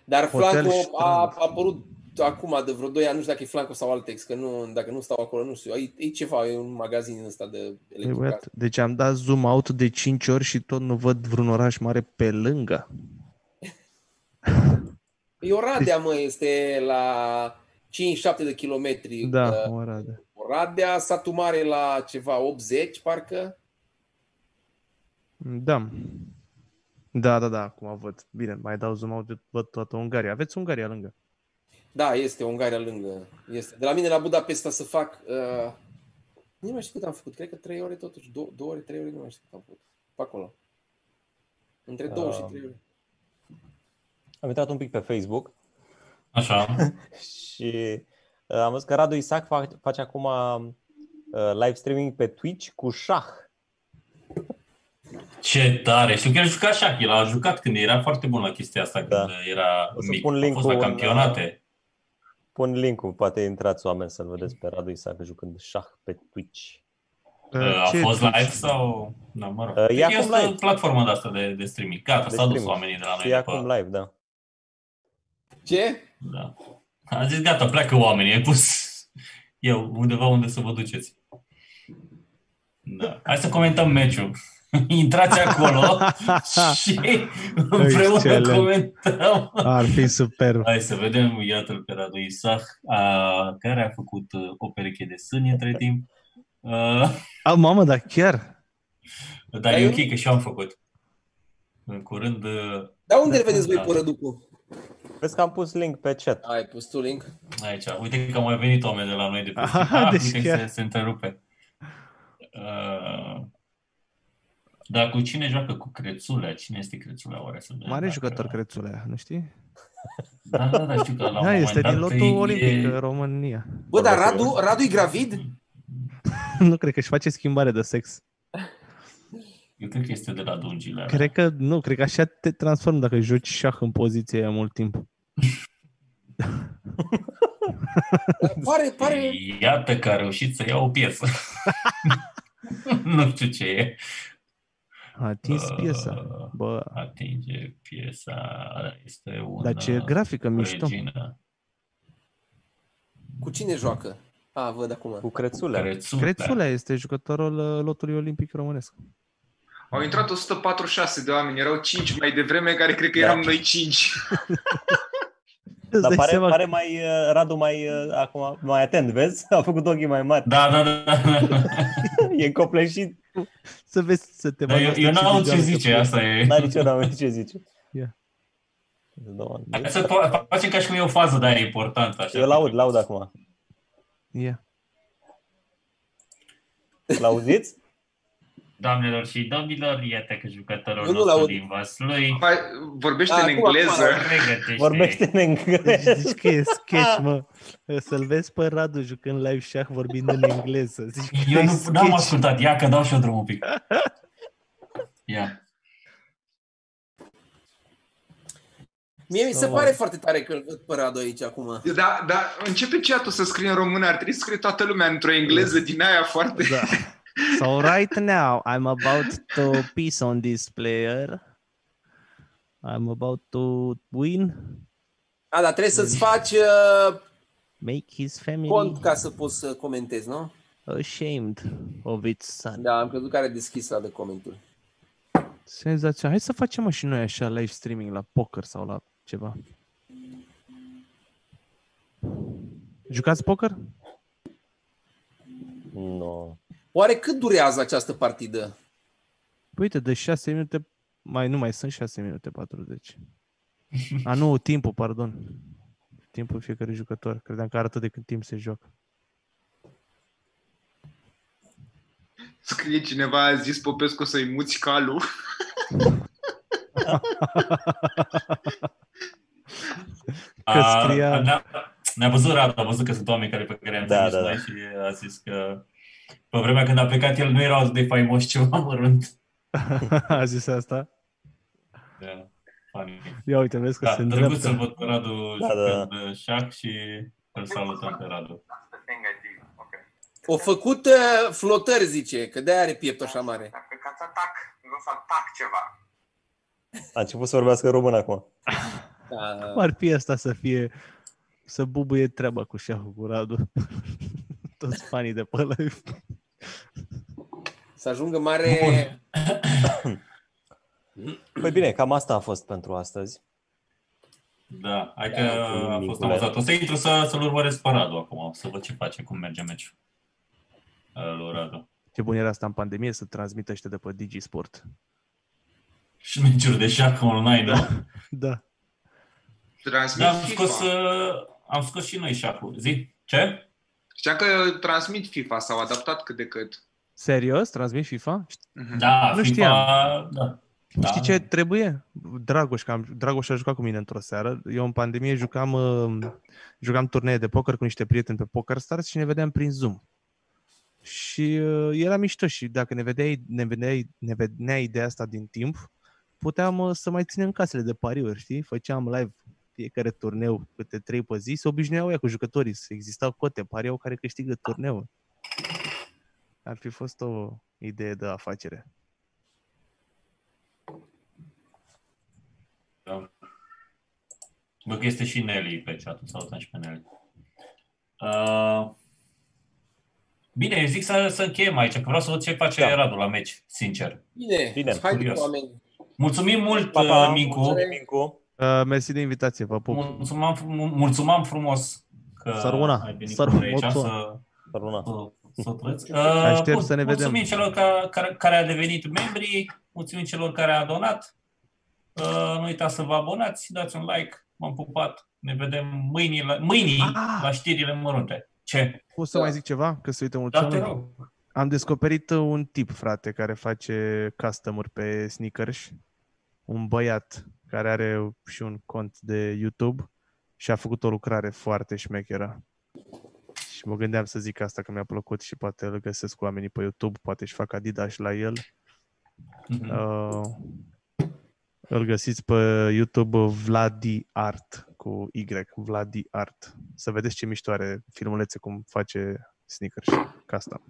Dar Hotel Flanco Strand. a, a apărut acum de vreo 2 ani, nu știu dacă e Flanco sau Altex, că nu, dacă nu stau acolo, nu știu. E, e ceva, e un magazin ăsta de Păi, electrical. băiat, deci am dat zoom out de 5 ori și tot nu văd vreun oraș mare pe lângă. E Oradea, mă, este la 5-7 de kilometri. Da, Uh, Oradea. Oradea, satul mare la ceva 80, parcă. Da. Da, da, da, acum văd. Bine, mai dau zoom out, de- văd toată Ungaria. Aveți Ungaria lângă. Da, este Ungaria lângă. Este. De la mine la Budapesta să fac... Uh, nu mai știu cât am făcut. Cred că 3 ore totuși. 2 ore, 3 ore, nu mai știu cât am făcut. Pe acolo. Între 2 și Ah. 3 ore. Am intrat un pic pe Facebook Așa. (laughs) și uh, am văzut că Radu Isac fa- face acum uh, live streaming pe Twitch cu șah. Ce tare! Știu că el juca șah, el a jucat când era foarte bun la chestia asta, Da. când era O să mic. pun A link-ul fost la în, campionate. Pun link-ul, poate intrați oameni să-l vedeți pe Radu Isac jucând șah pe Twitch. Uh, A ce fost Twitch? live sau... Da, mă rog. Uh, e Cred că acum este live. o platformă de asta de, de streaming. Gata, De s-au dus streaming. oamenii de la noi. Și e după- acum live, da. Ce? Da. A zis, gata, pleacă oamenii, ai pus eu undeva unde să vă duceți. Da. Hai să comentăm meciul. (laughs) Intrați acolo (laughs) și împreună Excelent. comentăm. Ar fi superb. Hai să vedem, iată-l pe Radu Isah, a, care a făcut uh, o pereche de sâni între timp. Uh, A, mamă, dar chiar? (laughs) dar e ok că și eu am făcut. În curând, uh, Dar unde îl vedeți voi Da. pe Răducu? Vezi că am pus link pe chat. Ai pus tu link? aici, uite că au mai venit oameni de la noi de pe Aha, ah, deci uite chiar. că se, se întrerupe. Uh, dar cu cine joacă? Cu Crețulea? Cine este Crețulea? Oare să vedem Mare dacă- jucător Crețule, nu știi? Da, da, da, știu că la un Da, moment este dat din lotul e- olimpic în România. Bă, dar Radu, Radu e gravid? (laughs) nu cred că își face schimbare de sex. Eu cred că este de la Dungile. Cred că nu, cred că așa te transform dacă joci șah în poziție aia mult timp. (laughs) Pare, pare... Iată că a reușit să ia o piesă. (laughs) nu știu ce e. A atins Uh, piesa. Bă, Atinge piesa. Este un dar ce grafică mișto. regină. Cu cine joacă? A, văd acum. Cu crețule. Crețulea. Crețulea este jucătorul uh, lotului olimpic românesc. Au intrat 146 de oameni, erau 5 mai devreme, care cred că Da. eram noi 5. (laughs) Îți Dar dai pare, seama pare mai, uh, Radu mai, uh, acum, mai atent, vezi? (laughs) A făcut ochii mai mari. Da, da, da. da. (laughs) E copleșit. să vezi să te Dar eu, bagi eu asta n-am și ce degeaba zice, să- asta e. N-are nicio n ce zice. Ia. Doamne. Hai să fa- facem ca și cum e o fază de aia importantă. Așa. Eu laud, laud acum. Ia. L-auziți? Doamnelor și domnilor, iată că jucătorul Eu nu nostru l-aud. din Vaslui Hai, Vorbește Da, în acum, engleză. acum. pregătește. Vorbește în engleză. Zici că e sketch, mă. Să-l vezi pe Radu jucând live șah vorbind în engleză. Zici că Eu e nu sketch. am ascultat, ia că dau și eu drumul un pic. Ia. Mie mi se So- pare foarte tare că îl văd pe Radu aici acum. Da, da, începe chat să scrie în română, ar trebui să scrie toată lumea într-o engleză din aia foarte... Da. So right now, I'm about to piss on this player. I'm about to win, A, dar trebuie să-ți faci uh, make his family cont ca să poți să comentezi, nu? ashamed of its son. Da, am crezut că are deschis la de comentarii. Senzațional. Hai să facem mă, și noi așa live streaming la poker sau la ceva. Jucați poker? Nu. Oare cât durează această partidă? Păi Uite, de 6 minute, mai nu mai sunt 6 minute 40. A, nu, timpul, pardon. Timpul fiecare jucător. Credeam că arată de cât timp se joacă. Scrie cineva, a zis Popescu să-i muți calul. (laughs) Că scria- A, ne-a, ne-a văzut Radu, a văzut că sunt oameni care pe care am Da, trimis da, noi da. și a zis că pe vremea când a plecat el nu erau atât de faimoși (laughs) ceva mărunt. A zis asta? Da, funny. Ia uite, vezi că Da, se drăguț să-l îndreaptă. văd pe Radu Da, da. jucând șac și îl salutăm pe Radu. O făcut uh, flotări, zice, că de are pieptul așa mare. Dacă ca să atac, nu să atac ceva. A început să vorbească român acum. Da. Cum ar fi asta să fie, să bubuie treaba cu șahul cu Radu? Toți fanii de pe live. Să ajungă mare... Păi bine, cam asta a fost pentru astăzi. Da, hai că Da, a fost Nicule. amuzat. O să intru să, să-l urmăresc pe Radu acum, să văd ce face, cum merge meciul. Uh, lui Radu. Ce bun era asta în pandemie să transmită ăștia de pe Digisport. Și meciuri de șac online, da? Da. Transmit Da, am FIFA. scos, uh, am scos și noi șacul. Zi, ce? Știa că transmit FIFA, s-au adaptat cât de cât. Serios? Transmit FIFA? Mhm. Da, Nu FIFA, da. Da. Știi ce trebuie? Dragoș, că am, Dragoș a jucat cu mine într-o seară. Eu în pandemie jucam, uh, jucam turnee de poker cu niște prieteni pe Poker Stars și ne vedeam prin Zoom. Și uh, era mișto și dacă ne vedeai, ne vedeai, ne vedea ideea asta din timp, puteam uh, să mai ținem casele de pariuri, știi? Făceam live fiecare turneu câte trei pe zi, se obișnuiau ea cu jucătorii, să existau cote, pariau care câștigă turneul. Ar fi fost o idee de afacere. Da. Bă, că este și Nelly pe chat, salutăm și pe Nelly. Uh, bine, eu zic să, să încheiem aici, că vreau să văd ce face Da. Radu la meci, sincer. Bine, Bine, hai curios. oameni. Mulțumim mult, Pa, pa, uh, Mincu. mulțumim, Mincu. Uh, mersi de invitație, vă pup. Mulțumam, frum- mulțumam frumos că Săruna, ai venit săruna, cu noi aici mulțumim. să, Săruna. să, să trăți. (laughs) Aștept bun, să ne vedem. Mulțumim celor ca, care, care a devenit membri, mulțumim celor care a donat. Uh, nu uitați să vă abonați, dați un like, m-am pupat. Ne vedem mâini la, mâinii Ah! la știrile mărunte. Ce? Pot să mai zic ceva? Că se uită mulți Da, te oameni? rog. Am descoperit uh, un tip, frate, care face custom-uri pe sneakers. Un băiat care are și un cont de YouTube și a făcut o lucrare foarte șmecheră. Și mă gândeam să zic asta că mi-a plăcut și poate îl găsesc cu oamenii pe YouTube, poate și fac Adidas la el. Mhm. Uh, îl găsiți pe YouTube Vladi Art cu Y, Vladi Art. Să vedeți ce mișto are filmulețe cum face sneakers custom.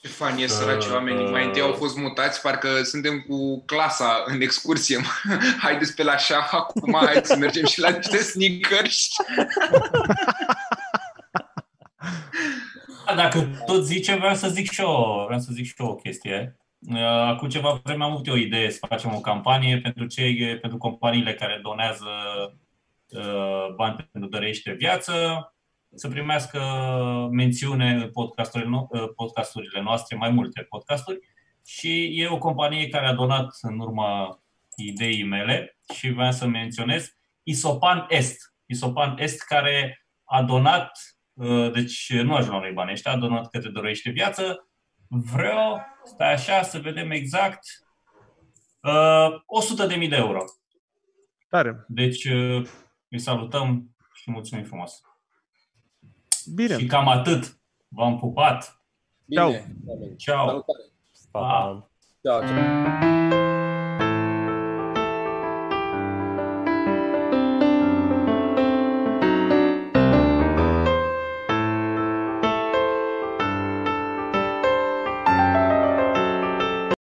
Ce fani e săraci oamenii. Mai întâi au fost mutați, parcă suntem cu clasa în excursie. (laughs) Haideți pe la șah, acum hai să mergem și la niște sneakers. Da, dacă tot zice, vreau să zic și eu, vreau să zic și eu o chestie. Uh, Acum ceva vreme am avut eu o idee să facem o campanie pentru cei, pentru companiile care donează uh, bani pentru dărește viață, să primească mențiune în podcasturile, no- uh, podcasturile noastre, mai multe podcasturi. Și e o companie care a donat în urma ideii mele și vreau să menționez Isopan Est. Isopan Est care a donat, uh, deci nu ajung la noi bani ăștia, a donat către Dorește Viață vreo, stai așa să vedem exact, uh, 100.000 de euro. Tare. Deci uh, îi salutăm și mulțumim frumos. Bine. Și cam atât. V-am pupat. Bine, Ciao. oameni. Ciao. Salutare. Pa, Pa. pa. Ciao, ciao.